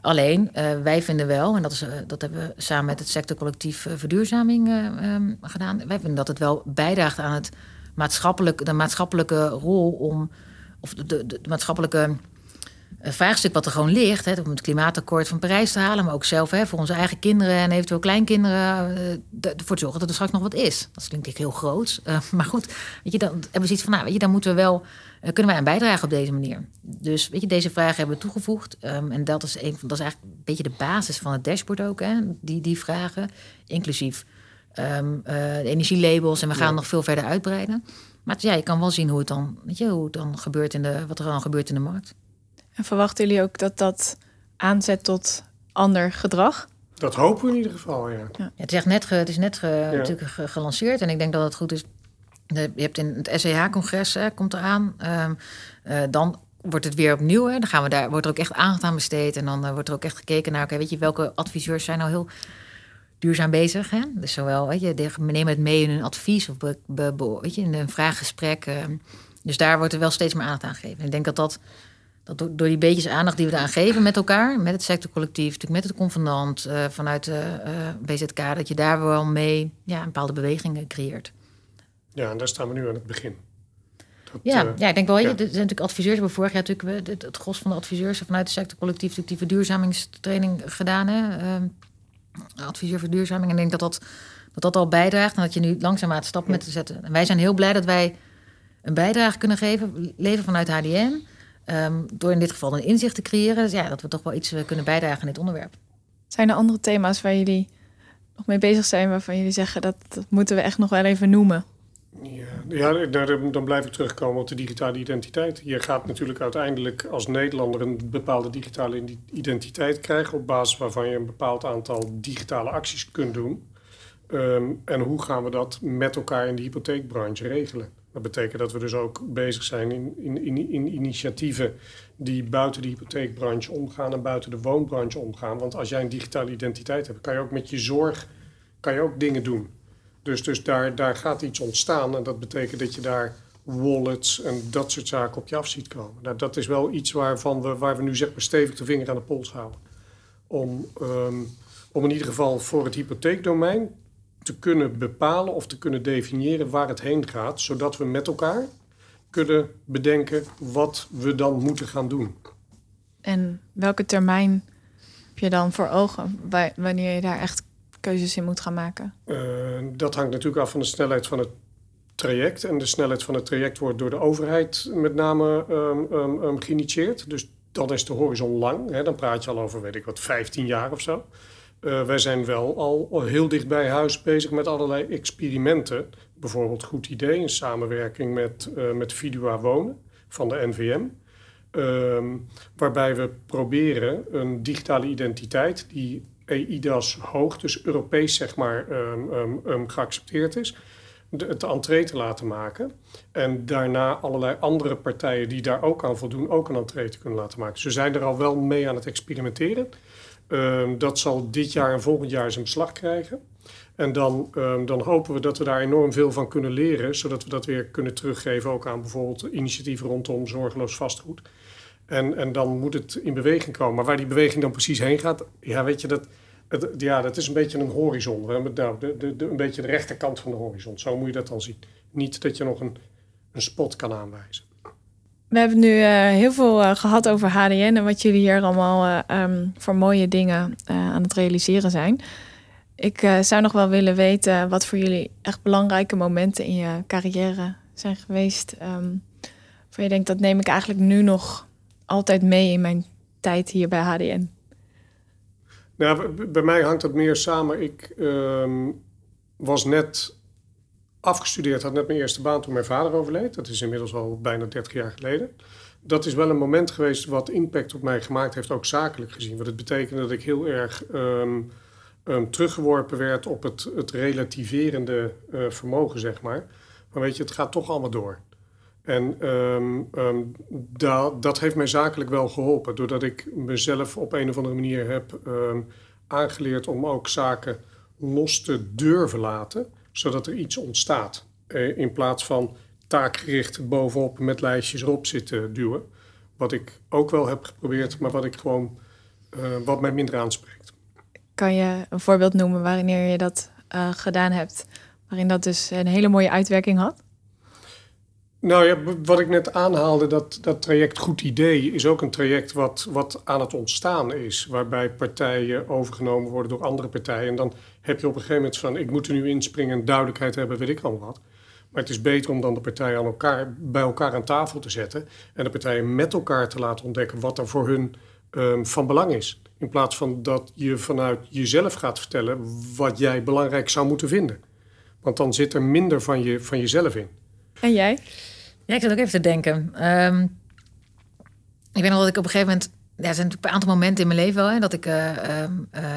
Alleen, uh, wij vinden wel, en dat, is, uh, dat hebben we samen met het sectorcollectief uh, verduurzaming um, gedaan. Wij vinden dat het wel bijdraagt aan het maatschappelijk, de maatschappelijke rol om, of de, de, de maatschappelijke vraagstuk wat er gewoon ligt, hè, om het klimaatakkoord van Parijs te halen, maar ook zelf hè, voor onze eigen kinderen en eventueel kleinkinderen ervoor te zorgen dat er straks nog wat is. Dat klinkt heel groot, (laughs) maar goed, weet je, dan hebben we zoiets van, nou, weet je, dan moeten we wel uh, kunnen wij aan bijdragen op deze manier? Dus weet je, deze vragen hebben we toegevoegd. Um, en dat is, een, dat is eigenlijk een beetje de basis van het dashboard ook, hè? Die, die vragen. Inclusief um, de energielabels. En we gaan ja. nog veel verder uitbreiden. Maar ja, je kan wel zien hoe het dan, weet je, hoe het dan gebeurt in de, wat er dan gebeurt in de markt. En verwachten jullie ook dat dat aanzet tot ander gedrag? Dat hopen we in ieder geval, ja. ja. het is echt net, ge, het is net ge, ja. natuurlijk gelanceerd. En ik denk dat het goed is je hebt in het SEH-congres, komt eraan. Um, uh, dan wordt het weer opnieuw. Hè. Dan gaan we daar, wordt er ook echt aandacht aan besteed. En dan uh, wordt er ook echt gekeken naar, okay, weet je, welke adviseurs zijn nou heel duurzaam bezig. Hè? Dus zowel, weet je, we nemen het mee in een advies of be, be, be, weet je, in een vraaggesprek. Uh, dus daar wordt er wel steeds meer aandacht aan gegeven. Ik denk dat dat, dat door, door die beetjes aandacht die we eraan geven met elkaar, met het sectorcollectief, natuurlijk met het convenant, uh, vanuit de uh, BZK, dat je daar wel mee ja, een bepaalde bewegingen creëert. Ja, en daar staan we nu aan het begin. Dat, ja, uh, ja, ik denk wel. Ja. Er zijn natuurlijk adviseurs. We hebben vorig jaar natuurlijk het, het gros van de adviseurs vanuit het sectorcollectief natuurlijk die verduurzamingstraining gedaan. Hè? Uh, adviseur verduurzaming. En ik denk dat dat, dat dat al bijdraagt en dat je nu langzaamaan stap ja. met te zetten. En wij zijn heel blij dat wij een bijdrage kunnen geven, leven vanuit HDM. Um, door in dit geval een inzicht te creëren. Dus ja, dat we toch wel iets kunnen bijdragen in dit onderwerp. Zijn er andere thema's waar jullie nog mee bezig zijn, waarvan jullie zeggen dat, dat moeten we echt nog wel even noemen? Ja, ja daar, dan blijf ik terugkomen op de digitale identiteit. Je gaat natuurlijk uiteindelijk als Nederlander een bepaalde digitale identiteit krijgen... op basis waarvan je een bepaald aantal digitale acties kunt doen. Um, en hoe gaan we dat met elkaar in de hypotheekbranche regelen? Dat betekent dat we dus ook bezig zijn in, in, in, in initiatieven die buiten de hypotheekbranche omgaan en buiten de woonbranche omgaan. Want als jij een digitale identiteit hebt, kan je ook met je zorg kan je ook dingen doen. Dus, dus daar, daar gaat iets ontstaan en dat betekent dat je daar wallets en dat soort zaken op je af ziet komen. Nou, dat is wel iets waarvan we, waar we nu zeg maar stevig de vinger aan de pols houden. Om, um, om in ieder geval voor het hypotheekdomein te kunnen bepalen of te kunnen definiëren waar het heen gaat, zodat we met elkaar kunnen bedenken wat we dan moeten gaan doen. En welke termijn heb je dan voor ogen wanneer je daar echt keuzes in moet gaan maken? Uh, dat hangt natuurlijk af van de snelheid van het traject. En de snelheid van het traject wordt door de overheid met name um, um, um, geïnitieerd. Dus dan is de horizon lang. Hè? Dan praat je al over, weet ik wat, 15 jaar of zo. Uh, wij zijn wel al heel dicht bij huis bezig met allerlei experimenten. Bijvoorbeeld Goed Idee in samenwerking met, uh, met Vidua Wonen van de NVM. Ehm, waarbij we proberen een digitale identiteit die EIDAS hoog, dus Europees zeg maar, um, um, geaccepteerd is, de, het entree te laten maken. En daarna allerlei andere partijen die daar ook aan voldoen, ook een entree te kunnen laten maken. Ze zijn er al wel mee aan het experimenteren. Dat zal dit jaar en volgend jaar zijn beslag krijgen. En dan, dan hopen we dat we daar enorm veel van kunnen leren, zodat we dat weer kunnen teruggeven ook aan bijvoorbeeld initiatieven rondom zorgeloos vastgoed. En, en dan moet het in beweging komen. Maar waar die beweging dan precies heen gaat, ja, weet je, dat, ja, dat is een beetje een horizon. We hebben nou, de, de, een beetje de rechterkant van de horizon. Zo moet je dat dan zien. Niet dat je nog een, een spot kan aanwijzen. We hebben nu uh, heel veel uh, gehad over HDN en wat jullie hier allemaal uh, um, voor mooie dingen aan het realiseren zijn. Ik zou nog wel willen weten wat voor jullie echt belangrijke momenten in je carrière zijn geweest. Um, voor je denkt, dat neem ik eigenlijk nu nog altijd mee in mijn tijd hier bij HDN? Nou, bij mij hangt dat meer samen. Ik um, was net afgestudeerd, had net mijn eerste baan toen mijn vader overleed. Dat is inmiddels al bijna 30 jaar geleden. Dat is wel een moment geweest wat impact op mij gemaakt heeft, ook zakelijk gezien. Want het betekende dat ik heel erg um, um, teruggeworpen werd op het, het relativerende uh, vermogen, zeg maar. Maar weet je, het gaat toch allemaal door. En um, dat, heeft mij zakelijk wel geholpen, doordat ik mezelf op een of andere manier heb aangeleerd om ook zaken los te durven laten, zodat er iets ontstaat. Eh, in plaats van taakgericht bovenop met lijstjes erop zitten duwen. Wat ik ook wel heb geprobeerd, maar wat ik gewoon uh, wat mij minder aanspreekt. Kan je een voorbeeld noemen waarin je dat uh, gedaan hebt, waarin dat dus een hele mooie uitwerking had? Nou ja, wat ik net aanhaalde, dat, dat traject Goed Idee is ook een traject wat, wat aan het ontstaan is. Waarbij partijen overgenomen worden door andere partijen. En dan heb je op een gegeven moment van, ik moet er nu inspringen en duidelijkheid hebben, weet ik allemaal wat. Maar het is beter om dan de partijen aan elkaar, bij elkaar aan tafel te zetten. En de partijen met elkaar te laten ontdekken wat er voor hun um, van belang is. In plaats van dat je vanuit jezelf gaat vertellen wat jij belangrijk zou moeten vinden. Want dan zit er minder van, je, van jezelf in. En jij? Ja, ik zat ook even te denken. Um, ik weet nog dat ik op een gegeven moment... Ja, er zijn natuurlijk een aantal momenten in mijn leven wel... Hè, dat ik... Uh, uh, uh,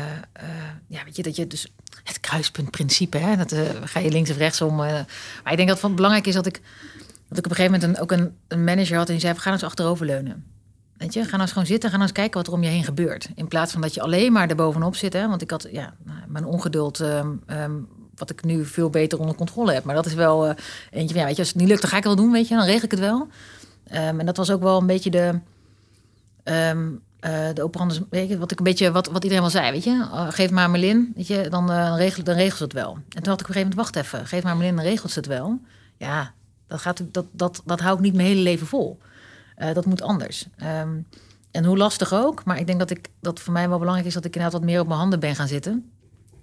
ja, weet je, dat je dus... Het kruispuntprincipe, hè, dat ga je links of rechtsom. maar ik denk dat het belangrijk is dat ik... Dat ik op een gegeven moment een, ook een, manager had... en die zei, ga nou eens achteroverleunen. Weet je, ga nou eens gewoon zitten, ga nou eens kijken wat er om je heen gebeurt. In plaats van dat je alleen maar erbovenop zit. Hè, want ik had ja, mijn ongeduld... Um, um, wat ik nu veel beter onder controle heb. Maar dat is wel uh, eentje van, ja, weet je, als het niet lukt, dan ga ik het wel doen, weet je, dan regel ik het wel. En dat was ook wel een beetje de, um, uh, de operandes, weet je, wat ik een beetje, wat, wat iedereen wel zei, weet je. Uh, geef maar Merlin, weet je, dan, uh, regel, dan regelt het wel. En toen had ik op een gegeven moment, wacht even, geef maar Merlin, dan regelt ze het wel. Ja, dat, gaat, dat, dat, dat hou ik niet mijn hele leven vol. dat moet anders. Um, en hoe lastig ook, maar ik denk dat, ik, dat voor mij wel belangrijk is dat ik inderdaad wat meer op mijn handen ben gaan zitten.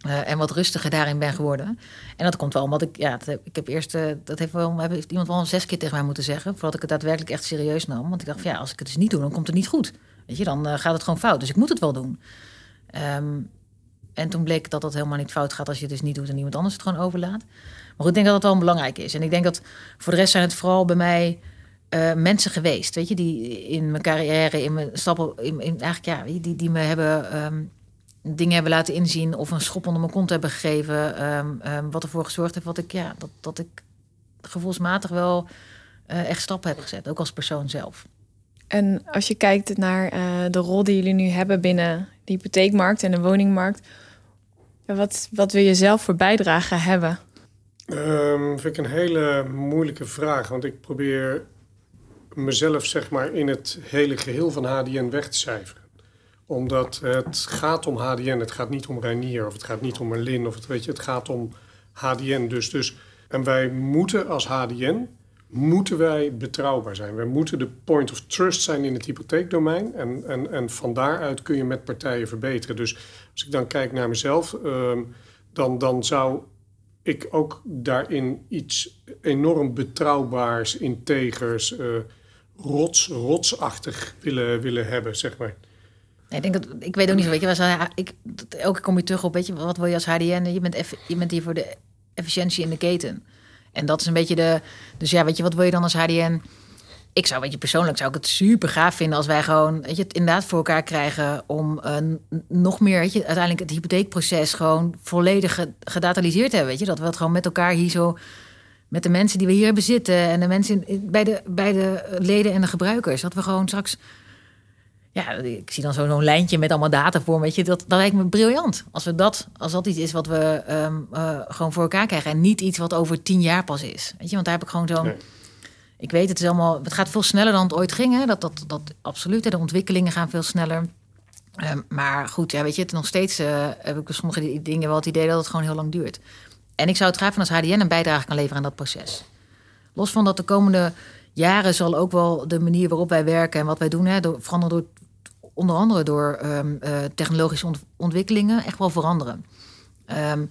Uh, en wat rustiger daarin ben geworden. En dat komt wel omdat ik, ja, ik heb eerst, uh, dat heeft, wel, heeft iemand wel zes keer tegen mij moeten zeggen, voordat ik het daadwerkelijk echt serieus nam. Want ik dacht, van, ja, als ik het dus niet doe, dan komt het niet goed. Weet je, dan uh, gaat het gewoon fout. Dus ik moet het wel doen. Um, en toen bleek dat dat helemaal niet fout gaat als je het dus niet doet en iemand anders het gewoon overlaat. Maar goed, ik denk dat dat wel belangrijk is. En ik denk dat voor de rest zijn het vooral bij mij mensen geweest, weet je, die in mijn carrière, in mijn stappen, in, eigenlijk ja, die, die me hebben. Um, dingen hebben laten inzien of een schop onder mijn kont hebben gegeven. Um, um, wat ervoor gezorgd heeft wat ik, ja, dat, dat ik gevoelsmatig wel uh, echt stappen heb gezet, ook als persoon zelf. En als je kijkt naar uh, de rol die jullie nu hebben binnen de hypotheekmarkt en de woningmarkt, wat, wat wil je zelf voor bijdrage hebben? Um, vind ik een hele moeilijke vraag, want ik probeer mezelf zeg maar in het hele geheel van HDN weg te cijferen omdat het gaat om HDN, het gaat niet om Reinier of het gaat niet om Merlin of het, weet je, het gaat om HDN. Dus, dus, en wij moeten als HDN, moeten wij betrouwbaar zijn. Wij moeten de point of trust zijn in het hypotheekdomein. En, en, en van daaruit kun je met partijen verbeteren. Dus als ik dan kijk naar mezelf, uh, dan, dan zou ik ook daarin iets enorm betrouwbaars, integers, uh, rots, rotsachtig willen, willen hebben, zeg maar. Ik denk dat ik weet ook niet zo. Weet je, was, ik, elke kom je terug op, weet je, wat wil je als HDN? Je bent, eff, je bent hier voor de efficiëntie in de keten. En dat is een beetje de. Dus ja, weet je, wat wil je dan als HDN? Ik zou, weet je, persoonlijk zou ik het super gaaf vinden als wij gewoon, weet je, het inderdaad voor elkaar krijgen om uh, nog meer, weet je, uiteindelijk het hypotheekproces gewoon volledig gedataliseerd hebben, weet je, dat we het gewoon met elkaar hier zo met de mensen die we hier hebben zitten en de mensen in, bij, de, bij de leden en de gebruikers, dat we gewoon straks ja, ik zie dan zo'n lijntje met allemaal data voor. Weet je, dat, dat lijkt me briljant. Als, we dat, als dat iets is wat we um, uh, gewoon voor elkaar krijgen. En niet iets wat over tien jaar pas is. Weet je, want daar heb ik gewoon zo'n. Nee. Ik weet, het is allemaal. Het gaat veel sneller dan het ooit ging. Hè? Dat, dat, dat absoluut. De ontwikkelingen gaan veel sneller. Um, maar goed, ja, weet je, het nog steeds uh, heb ik sommige dingen wel het idee dat het gewoon heel lang duurt. En ik zou het graag van als HDN een bijdrage kan leveren aan dat proces. Los van dat de komende jaren zal ook wel de manier waarop wij werken en wat wij doen, hè, door, veranderen door onder andere door um, uh, technologische ont ontwikkelingen echt wel veranderen. Um,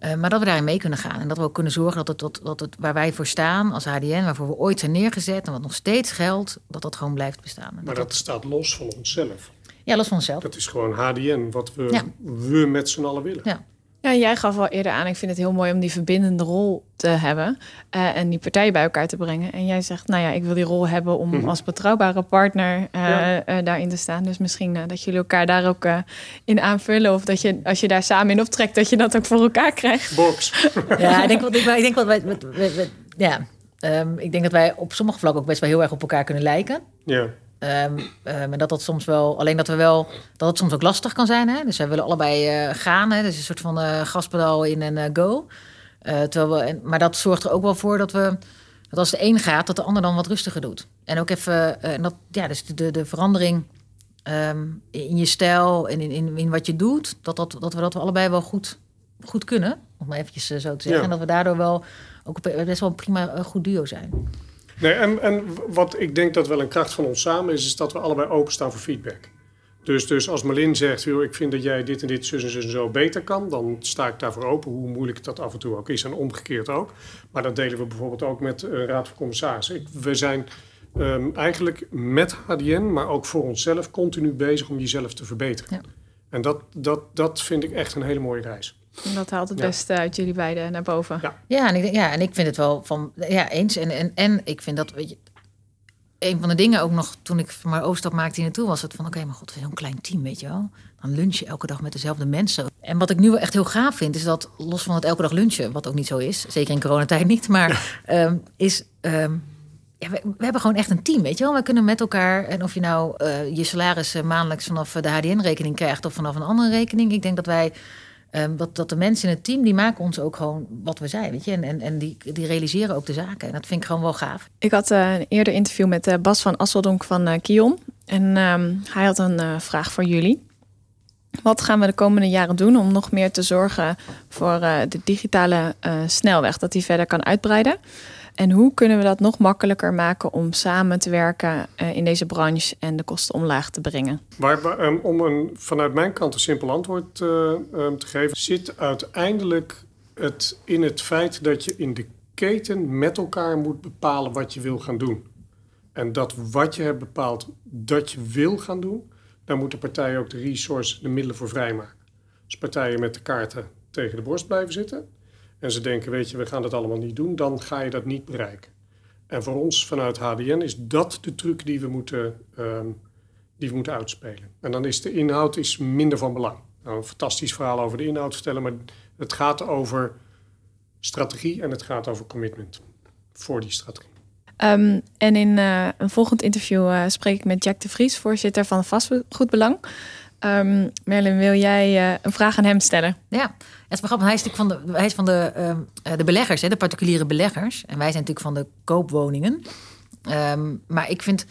uh, maar dat we daarin mee kunnen gaan en dat we ook kunnen zorgen dat het, dat, dat het waar wij voor staan als HDN, waarvoor we ooit zijn neergezet en wat nog steeds geldt, dat dat gewoon blijft bestaan. maar dat, dat, staat los van onszelf. Ja, los van onszelf. Dat is gewoon HDN, wat we, ja. we met z'n allen willen. Ja. Ja, jij gaf al eerder aan, ik vind het heel mooi om die verbindende rol te hebben uh, en die partijen bij elkaar te brengen. En jij zegt, nou ja, ik wil die rol hebben om -hmm. als betrouwbare partner uh, ja. uh, daarin te staan. Dus misschien dat jullie elkaar daar ook in aanvullen. Of dat je, als je daar samen in optrekt, dat je dat ook voor elkaar krijgt. Box. (laughs) ja, ik denk, wat, ik, ik denk wat wij, met, met, met, ja, um, ik denk dat wij op sommige vlakken ook best wel heel erg op elkaar kunnen lijken. Ja. Um, um, en dat dat soms wel, alleen dat we wel, dat het soms ook lastig kan zijn. Hè? Dus wij willen allebei uh, gaan. Hè? Dus een soort van uh, gaspedaal in en uh, go. terwijl we, en, maar dat zorgt er ook wel voor dat we, dat als de een gaat, dat de ander dan wat rustiger doet. En ook even, en dat, ja, dus de, de verandering um, in je stijl en in, in, in wat je doet, dat, dat, dat we dat we allebei wel goed, goed kunnen. Om maar eventjes zo te zeggen. Ja. En dat we daardoor wel ook best wel een prima goed duo zijn. Nee, en, en wat ik denk dat wel een kracht van ons samen is, is dat we allebei openstaan voor feedback. Dus, dus als Marlin zegt, joh, ik vind dat jij dit en dit zus en, zus en zo beter kan, dan sta ik daarvoor open, hoe moeilijk dat af en toe ook is en omgekeerd ook. Maar dat delen we bijvoorbeeld ook met uh, Raad van Commissarissen. We zijn um, eigenlijk met HDN, maar ook voor onszelf, continu bezig om jezelf te verbeteren. Ja. En dat, dat, dat vind ik echt een hele mooie reis. En dat haalt het ja. beste uit jullie beiden naar boven. Ja, ja, en, ik, ja en ik vind het wel van ja, eens. En, en, en ik vind dat, weet je, een van de dingen ook nog toen ik mijn overstap maakte hier naartoe, was het van: oké, okay, maar god, zo'n klein team, weet je wel. Dan lunch je elke dag met dezelfde mensen. En wat ik nu wel echt heel gaaf vind, is dat los van het elke dag lunchen, wat ook niet zo is, zeker in coronatijd niet, maar um, (laughs) is. Um, ja, we, we, hebben gewoon echt een team, weet je wel. We kunnen met elkaar, en of je nou uh, je salaris uh, maandelijks vanaf de HDN-rekening krijgt of vanaf een andere rekening. Ik denk dat wij Um, dat, dat de mensen in het team, die maken ons ook gewoon wat we zijn, weet je. En, en, en die, die realiseren ook de zaken. En dat vind ik gewoon wel gaaf. Ik had uh, een eerder interview met uh, Bas van Asseldonk van uh, Kion. En um, hij had een vraag voor jullie. Wat gaan we de komende jaren doen om nog meer te zorgen voor de digitale snelweg, dat die verder kan uitbreiden? En hoe kunnen we dat nog makkelijker maken om samen te werken uh, in deze branche en de kosten omlaag te brengen? Maar um, om een, vanuit mijn kant een simpel antwoord uh, um, te geven, zit uiteindelijk het in het feit dat je in de keten met elkaar moet bepalen wat je wil gaan doen. En dat wat je hebt bepaald dat je wil gaan doen, daar moeten partijen ook de resources, de middelen voor vrijmaken. Als partijen met de kaarten tegen de borst blijven zitten, en ze denken, weet je, we gaan dat allemaal niet doen, dan ga je dat niet bereiken. En voor ons vanuit HDN is dat de truc die we moeten, um, die we moeten uitspelen. En dan is de inhoud is minder van belang. Nou, een fantastisch verhaal over de inhoud vertellen, maar het gaat over strategie en het gaat over commitment voor die strategie. Um, en in uh, een volgend interview uh, spreek ik met Jack de Vries, voorzitter van Vastgoedbelang. Um, Merlin, wil jij uh, een vraag aan hem stellen? Ja, het is grappig. Hij is van de, hij is van de, uh, de beleggers, hè, de particuliere beleggers. En wij zijn natuurlijk van de koopwoningen. Um, maar ik vind het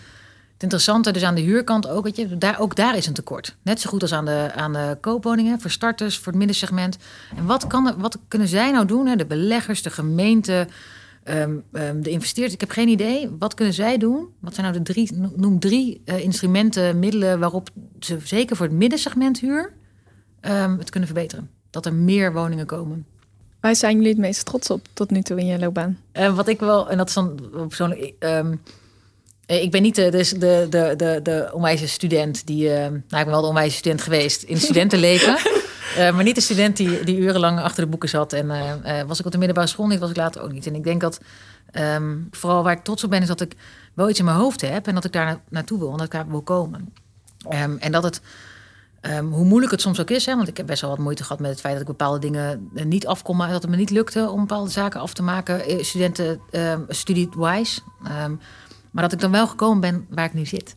interessante, dus aan de huurkant ook, weet je, daar, ook daar is een tekort. Net zo goed als aan de, aan de koopwoningen, voor starters, voor het middensegment. En wat, kan, wat kunnen zij nou doen, hè? de beleggers, de gemeente, um, um, de investeerders? Ik heb geen idee. Wat kunnen zij doen? Wat zijn nou de drie, noem drie uh, instrumenten, middelen waarop ze zeker voor het middensegment huur het kunnen verbeteren? dat er meer woningen komen. Waar zijn jullie het meest trots op tot nu toe in je loopbaan? Uh, wat ik wel, en dat is dan persoonlijk. Eh, Ik ben niet de, de, de, de, de, de onwijze student die... eh, nou, ik ben wel de onwijze student geweest in (laughs) studentenleven. Eh, maar niet de student die, die urenlang achter de boeken zat. En eh, eh, was ik op de middelbare school niet, was ik later ook niet. En ik denk dat ehm, vooral waar ik trots op ben... is dat ik wel iets in mijn hoofd heb en dat ik daar na- naartoe wil. En dat ik daar wil komen. Ehm, en dat het... ehm, hoe moeilijk het soms ook is, hè, want ik heb best wel wat moeite gehad met het feit dat ik bepaalde dingen niet afkom, maar dat het me niet lukte om bepaalde zaken af te maken, studenten studie-wise. Maar dat ik dan wel gekomen ben waar ik nu zit.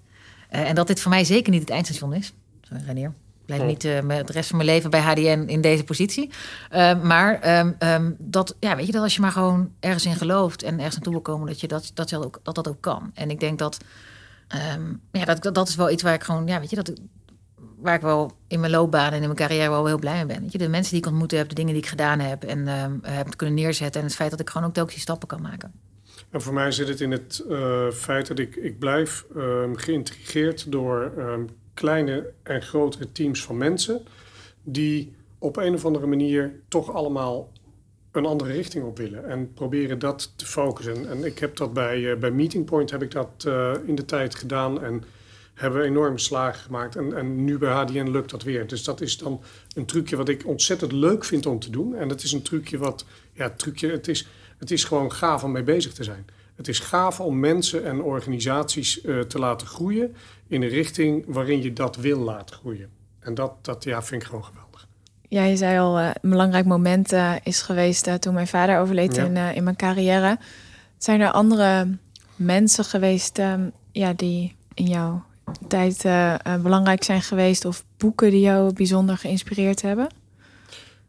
En dat dit voor mij zeker niet het eindstation is. Sorry, Renier. Blijf niet met de rest van mijn leven bij HDN in deze positie. Eh, maar ehm, ehm, dat, ja, weet je, dat als je maar gewoon ergens in gelooft en ergens naartoe wil komen, dat je dat, dat, ook, dat, dat ook kan. En ik denk dat, ehm, ja, dat, dat, is wel iets waar ik gewoon, ja, weet je, dat waar ik wel in mijn loopbaan en in mijn carrière wel heel blij mee ben. Weet je, de mensen die ik ontmoet heb, de dingen die ik gedaan heb en ehm, heb kunnen neerzetten. En het feit dat ik gewoon ook telkens die stappen kan maken. En voor mij zit het in het eh, feit dat ik, ik blijf ehm, geïntrigeerd door ehm, kleine en grotere teams van mensen die op een of andere manier toch allemaal een andere richting op willen en proberen dat te focussen. En ik heb dat bij, eh, bij Meeting Point heb ik dat eh, in de tijd gedaan en hebben we enorme slagen gemaakt. En, en nu bij HDN lukt dat weer. Dus dat is dan een trucje wat ik ontzettend leuk vind om te doen. En het is een trucje wat, ja, trucje, het is, het is gewoon gaaf om mee bezig te zijn. Het is gaaf om mensen en organisaties eh, te laten groeien in een richting waarin je dat wil laten groeien. En dat, dat ja, vind ik gewoon geweldig. Ja, je zei al, eh, een belangrijk moment eh, is geweest toen mijn vader overleed Ja. in, in mijn carrière. Zijn er andere mensen geweest ehm, ja, die in jouw tijd belangrijk zijn geweest of boeken die jou bijzonder geïnspireerd hebben?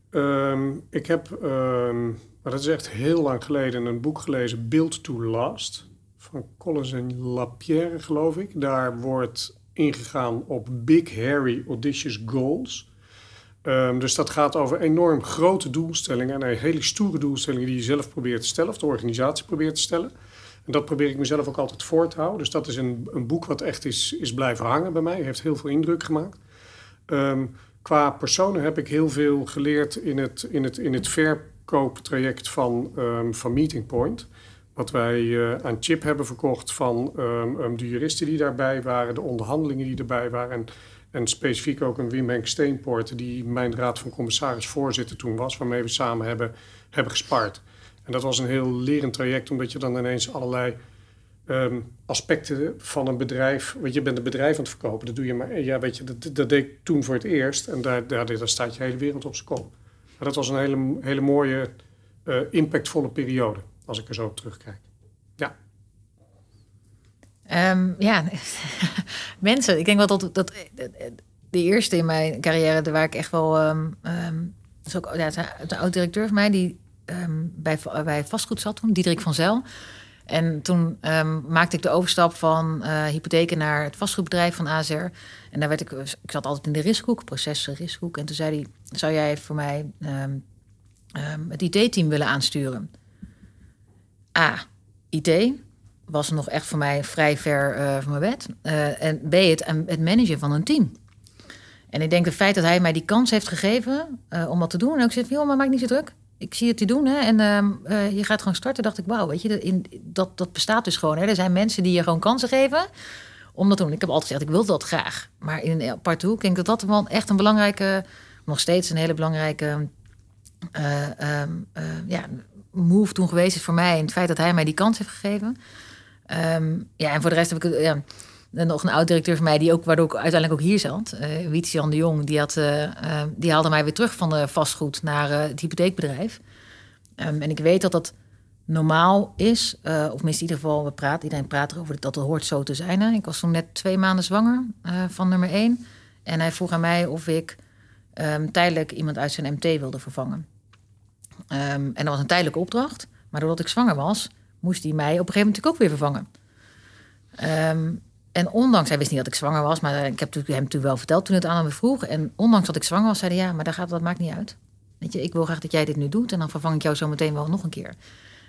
Ehm, ik heb, ehm, maar dat is echt heel lang geleden, een boek gelezen, Build to Last, van Collins en Lapierre, geloof ik. Daar wordt ingegaan op big, hairy, audacious goals. Ehm, dus dat gaat over enorm grote doelstellingen en hele stoere doelstellingen die je zelf probeert te stellen, of de organisatie probeert te stellen. En dat probeer ik mezelf ook altijd voor te houden. Dus dat is een, een boek wat echt is, is blijven hangen bij mij. Heeft heel veel indruk gemaakt. Ehm, qua personen heb ik heel veel geleerd in het, in het, in het verkooptraject van, ehm, van Meeting Point. Wat wij eh, aan Chip hebben verkocht van ehm, ehm, de juristen die daarbij waren, de onderhandelingen die erbij waren. En, en specifiek ook een Wim Henk Steenpoort, die mijn raad van commissaris voorzitter toen was, waarmee we samen hebben, hebben gespart. En dat was een heel lerend traject, omdat je dan ineens allerlei aspecten van een bedrijf. Want je bent een bedrijf aan het verkopen. Dat doe je maar. Ja, weet je, dat, dat deed ik toen voor het eerst. En daar, daar, daar staat je hele wereld op zijn kop. Dat was een hele, hele mooie, eh, impactvolle periode. Als ik er zo op terugkijk. Ja. Ehm, ja, (laughs) mensen. Ik denk wel dat, dat de eerste in mijn carrière, waar ik echt wel. ehm ehm, is ook, ja, een oud-directeur van mij die bij, bij vastgoed zat toen, Diederik van Zel. En toen maakte ik de overstap van eh, hypotheken naar het vastgoedbedrijf van AZR. En daar werd ik, ik zat altijd in de riskhoek, processen riskhoek. En toen zei hij, zou jij voor mij ehm, ehm, het IT-team willen aansturen? A, IT was nog echt voor mij vrij ver eh, van mijn bed. Eh, en B, het, het managen van een team. En ik denk het feit dat hij mij die kans heeft gegeven eh, om dat te doen. En ook zegt, joh, maar niet zo druk. Ik zie het je doen hè, en ehm, eh, je gaat gewoon starten. dacht ik, wauw, weet je, dat, in, dat, dat bestaat dus gewoon. Hè. Er zijn mensen die je gewoon kansen geven om dat te doen. Ik heb altijd gezegd, ik wil dat graag. Maar in een aparte hoek, ik denk dat dat wel echt een belangrijke, nog steeds een hele belangrijke eh, ehm, eh, ja, move toen geweest is voor mij. En het feit dat hij mij die kans heeft gegeven. Ehm, ja, en voor de rest heb ik ja, nog een oud-directeur van mij... die ook, waardoor ik uiteindelijk ook hier zat. Uh, Wietse-Jan de Jong, die, had, die haalde mij weer terug van de vastgoed... naar het hypotheekbedrijf. Um, en ik weet dat dat normaal is. Of minstens in ieder geval, we praten, iedereen praat erover dat het hoort zo te zijn. Hè. Ik was toen net twee maanden zwanger van nummer één. En hij vroeg aan mij of ik um, tijdelijk iemand uit zijn MT wilde vervangen. Um, en dat was een tijdelijke opdracht. Maar doordat ik zwanger was, moest hij mij op een gegeven moment ook weer vervangen. Um, en ondanks, hij wist niet dat ik zwanger was, maar ik heb hem natuurlijk wel verteld toen het aan hem vroeg. En ondanks dat ik zwanger was, zei hij ja, maar dat, gaat, dat maakt niet uit. Weet je, ik wil graag dat jij dit nu doet en dan vervang ik jou zo meteen wel nog een keer.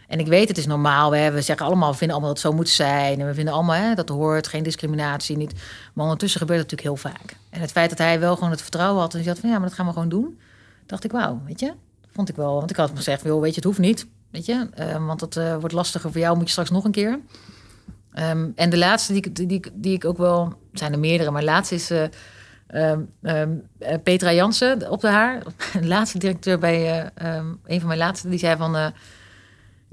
En ik weet, het is normaal. We zeggen allemaal, we vinden allemaal dat het zo moet zijn. En we vinden allemaal, hè, dat hoort, geen discriminatie, niet. Maar ondertussen gebeurt het natuurlijk heel vaak. En het feit dat hij wel gewoon het vertrouwen had en had van ja, maar dat gaan we gewoon doen. Dacht ik, wauw, weet je, vond ik wel. Want ik had hem gezegd, joh, weet je, het hoeft niet. Weet je, uh, want het uh, wordt lastiger voor jou, moet je straks nog een keer. Ehm, en de laatste die, die, die, ik ook wel... Zijn er meerdere, maar laatste is... eh, ehm, ehm, eh, Petra Jansen op de haar. (laughs) De laatste directeur bij... eh, ehm, een van mijn laatste, die zei van... eh,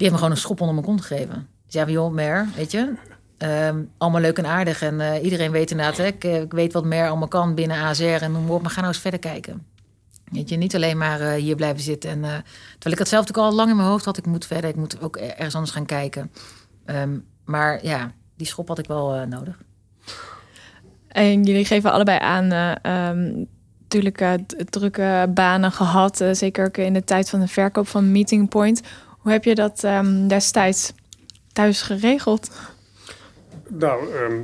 heeft me gewoon een schop onder mijn kont gegeven. Die zei van, joh, Mer, weet je... ehm, allemaal leuk en aardig. En eh, iedereen weet inderdaad... Hè, ik, eh, ik weet wat Mer allemaal kan binnen ASR en noem maar op. Maar ga nou eens verder kijken. Weet je, niet alleen maar eh, hier blijven zitten. En, terwijl ik het zelf natuurlijk al lang in mijn hoofd had. Ik moet verder, ik moet ook er- ergens anders gaan kijken. Ehm, maar ja, die schop had ik wel nodig. En jullie geven allebei aan, eh, ehm, natuurlijk d- drukke banen gehad. eh, zeker in de tijd van de verkoop van Meeting Point. Hoe heb je dat ehm, destijds thuis geregeld? Nou, ehm,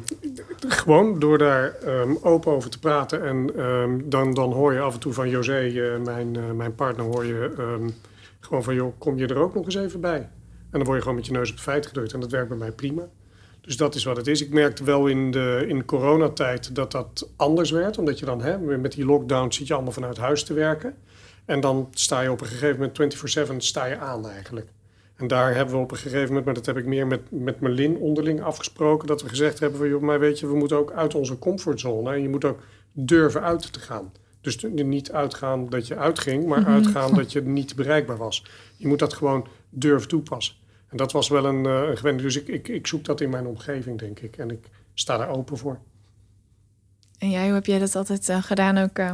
gewoon door daar ehm, open over te praten. En dan, dan hoor je af en toe van José, eh, mijn, eh, mijn partner, hoor je gewoon van... joh, kom je er ook nog eens even bij? En dan word je gewoon met je neus op de feiten gedrukt. En dat werkt bij mij prima. Dus dat is wat het is. Ik merkte wel in de in coronatijd dat dat anders werd. Omdat je dan hè, met die lockdown zit je allemaal vanuit huis te werken. En dan sta je op een gegeven moment 24-7 sta je aan eigenlijk. En daar hebben we op een gegeven moment, maar dat heb ik meer met, met Merlin onderling afgesproken, dat we gezegd hebben van, joh, maar weet je, we moeten ook uit onze comfortzone. En je moet ook durven uit te gaan. Dus niet uitgaan dat je uitging, maar uitgaan (laughs) dat je niet bereikbaar was. Je moet dat gewoon durven toepassen. En dat was wel een, eh, een gewend. Dus ik, ik, ik zoek dat in mijn omgeving, denk ik. En ik sta daar open voor. En jij, hoe heb jij dat altijd eh, gedaan ook eh,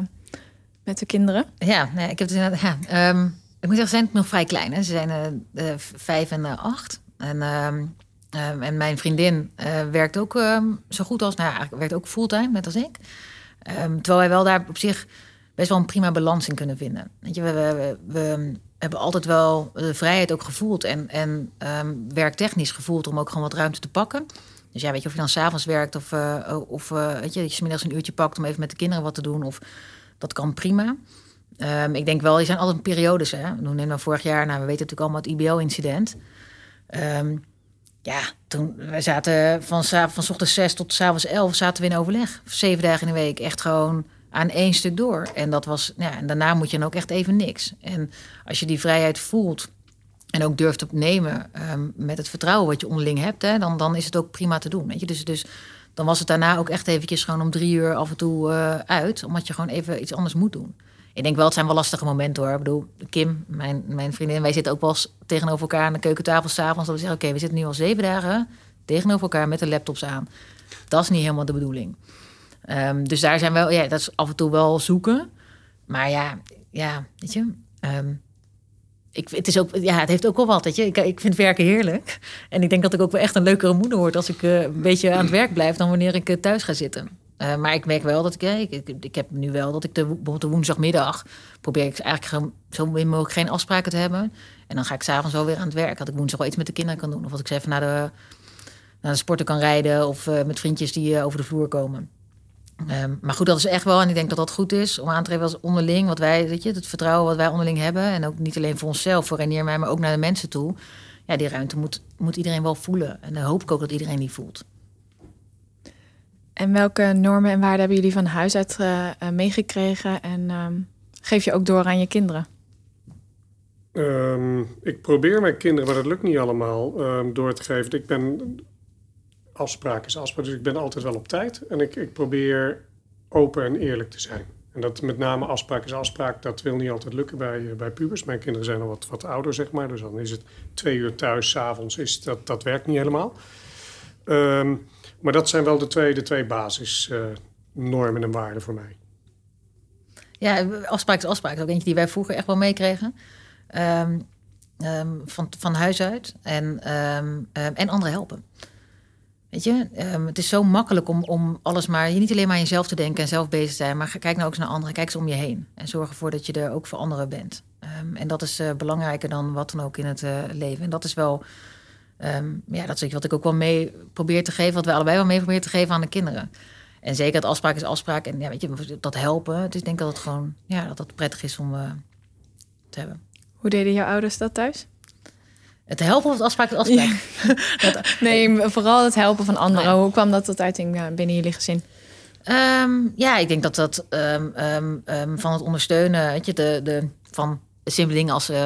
met de kinderen? Ja, ik heb het inderdaad. Ja, ehm, ik moet zeggen, ze zijn nog vrij klein. Hè? Ze zijn eh, eh, vijf en eh, acht. En, ehm, ehm, en mijn vriendin werkt ook zo goed als, nou eigenlijk werkt ook fulltime, net als ik. Terwijl wij wel daar op zich best wel een prima balans in kunnen vinden. Je, we, we, hebben altijd wel de vrijheid ook gevoeld en, en ehm, werktechnisch gevoeld om ook gewoon wat ruimte te pakken. Dus ja, weet je, of je dan s'avonds werkt of, of weet je, dat je 's middags een uurtje pakt om even met de kinderen wat te doen. Of dat kan prima. Ehm, ik denk wel, er zijn altijd periodes. Hè? We nou vorig jaar, nou, we weten natuurlijk allemaal het IBO-incident. Ehm, ja, toen we zaten van, van ochtends zes tot 's avonds elf zaten we in overleg. Zeven dagen in de week, echt gewoon aan één stuk door. En dat was, ja, en daarna moet je dan ook echt even niks. En als je die vrijheid voelt en ook durft te nemen ehm, met het vertrouwen wat je onderling hebt, hè, dan, dan is het ook prima te doen. Weet je? Dus, dus dan was het daarna ook echt eventjes gewoon om drie uur af en toe eh, uit, omdat je gewoon even iets anders moet doen. Ik denk wel, het zijn wel lastige momenten hoor. Ik bedoel, Kim, mijn, mijn vriendin, wij zitten ook wel eens tegenover elkaar aan de keukentafel s'avonds. Dat we zeggen, oké, we zitten nu al zeven dagen tegenover elkaar met de laptops aan. Dat is niet helemaal de bedoeling. Ehm, dus daar zijn wel, ja, dat is af en toe wel zoeken. Maar ja, ja, weet je. ehm, ik, het, is ook, ja, het heeft ook wel wat. Je. Ik, ik vind werken heerlijk. En ik denk dat ik ook wel echt een leukere moeder word als ik eh, een beetje aan het werk blijf dan wanneer ik eh, thuis ga zitten. Eh, maar ik merk wel dat ik, ik, heb nu wel dat ik de, bijvoorbeeld de woensdagmiddag probeer ik eigenlijk zo min mogelijk geen afspraken te hebben. En dan ga ik s'avonds wel weer aan het werk. Dat ik woensdag wel iets met de kinderen kan doen. Of dat ik ze even naar de, naar de sporten kan rijden. Of met vriendjes die over de vloer komen. Ehm, maar goed, dat is echt wel, en ik denk dat dat goed is om aan te geven als onderling, wat wij, weet je, het vertrouwen wat wij onderling hebben. En ook niet alleen voor onszelf, voor Renier maar ook naar de mensen toe. Ja, die ruimte moet, moet iedereen wel voelen. En dan hoop ik ook dat iedereen die voelt. En welke normen en waarden hebben jullie van huis uit eh, eh, meegekregen? En ehm, geef je ook door aan je kinderen? Ehm, ik probeer mijn kinderen, maar dat lukt niet allemaal, ehm, door te geven. Ik ben, afspraak is afspraak, dus ik ben altijd wel op tijd. En ik, ik probeer open en eerlijk te zijn. En dat met name afspraak is afspraak, dat wil niet altijd lukken bij, bij pubers. Mijn kinderen zijn al wat, wat ouder, zeg maar. Dus dan is het twee uur thuis, s'avonds, dat, dat werkt niet helemaal. Ehm, maar dat zijn wel de twee, de twee basisnormen en waarden voor mij. Ja, afspraak is afspraak. Dat is ook eentje die wij vroeger echt wel meekregen. Ehm, ehm, van, van huis uit. En, en anderen helpen. Weet je, ehm, het is zo makkelijk om, om alles maar... Je niet alleen maar jezelf te denken en zelf bezig te zijn... maar kijk nou ook eens naar anderen. Kijk eens om je heen. En zorg ervoor dat je er ook voor anderen bent. Ehm, en dat is eh, belangrijker dan wat dan ook in het eh, leven. En dat is wel... ehm, ja, dat is wat ik ook wel mee probeer te geven... wat wij allebei wel mee proberen te geven aan de kinderen. En zeker dat afspraak is afspraak. En ja, weet je, dat helpen. Het is denk ik dat het gewoon... Ja, dat dat prettig is om eh, te hebben. Hoe deden jouw ouders dat thuis? Het helpen of het afspraak is afspraak? (laughs) Dat- Nee, vooral het helpen van anderen. Nou ja. Hoe kwam dat tot uiting eh, binnen jullie gezin? Ehm, ja, ik denk dat dat ehm, ehm, van het ondersteunen, weet je, de, de, van simpele dingen als uh,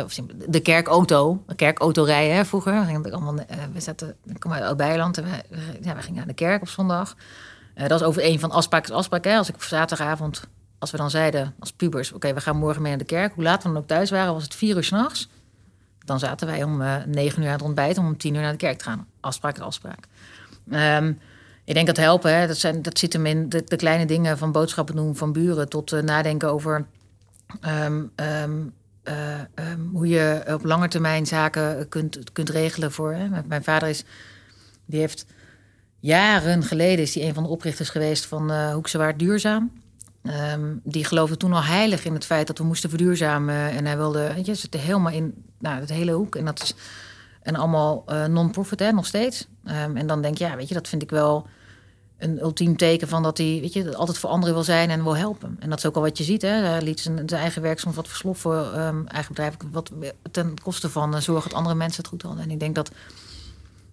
de kerkauto. De kerkauto rijden hè, vroeger. We, allemaal, uh, we zaten, ik kom uit Oud-Beiland en we, ja, we gingen naar de kerk op zondag. Uh, dat is over een van afspraken afspraak. Hè. Als ik op zaterdagavond, als we dan zeiden als pubers... oké, we gaan morgen mee naar de kerk. Hoe laat we dan ook thuis waren, was het vier uur s'nachts. Dan zaten wij om negen uur aan het ontbijt... om om tien uur naar de kerk te gaan. Afspraak is afspraak. Um, ik denk dat helpen, hè, dat, zijn, dat zit hem in de, de kleine dingen... van boodschappen doen van buren... tot nadenken over... Um, uh, um, hoe je op lange termijn zaken kunt, kunt regelen voor. Hè. Mijn vader is, die heeft jaren geleden is die een van de oprichters geweest van uh, Hoekse Waard Duurzaam. Die geloofde toen al heilig in het feit dat we moesten verduurzamen. En hij wilde, weet je, zitten helemaal in nou, het hele hoek. En dat is en allemaal uh, non-profit, hè, nog steeds. Um, en dan denk je, ja, weet je, dat vind ik wel een ultiem teken van dat hij weet je, altijd voor anderen wil zijn en wil helpen. En dat is ook al wat je ziet. Hè. Liet zijn, zijn eigen werk soms wat versloffen, um, eigen bedrijf, wat ten koste van uh, zorgen dat andere mensen het goed hadden. En ik denk dat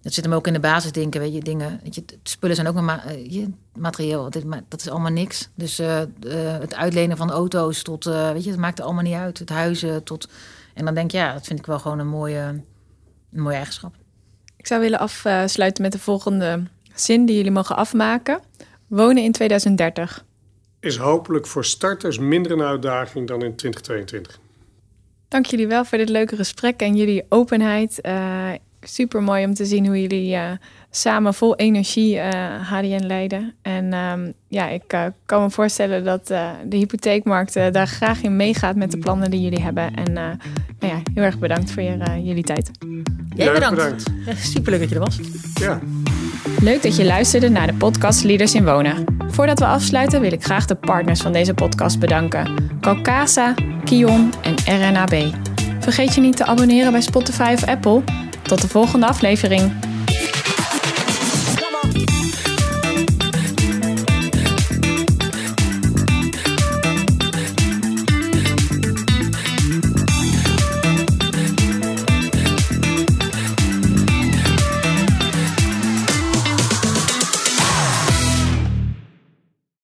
dat zit hem ook in de basis denken, weet je, dingen. Weet je, spullen zijn ook maar ma je, materieel, dit, dat is allemaal niks. Dus het uitlenen van auto's tot, weet je, het maakt er allemaal niet uit. Het huizen tot. En dan denk je, ja, dat vind ik wel gewoon een mooie, een mooie eigenschap. Ik zou willen afsluiten met de volgende zin die jullie mogen afmaken. Wonen in 2030. Is hopelijk voor starters minder een uitdaging dan in 2022. Dank jullie wel voor dit leuke gesprek en jullie openheid. Uh, super mooi om te zien hoe jullie uh, samen vol energie uh, HDN leiden. En um, ja, ik kan me voorstellen dat de hypotheekmarkt daar graag in meegaat met de plannen die jullie hebben. En nou ja, heel erg bedankt voor je, jullie tijd. Jij bedankt. bedankt. Super leuk dat je er was. Ja. Leuk dat je luisterde naar de podcast Leaders in Wonen. Voordat we afsluiten wil ik graag de partners van deze podcast bedanken. Calcasa, Kion en RNAB. Vergeet je niet te abonneren bij Spotify of Apple. Tot de volgende aflevering.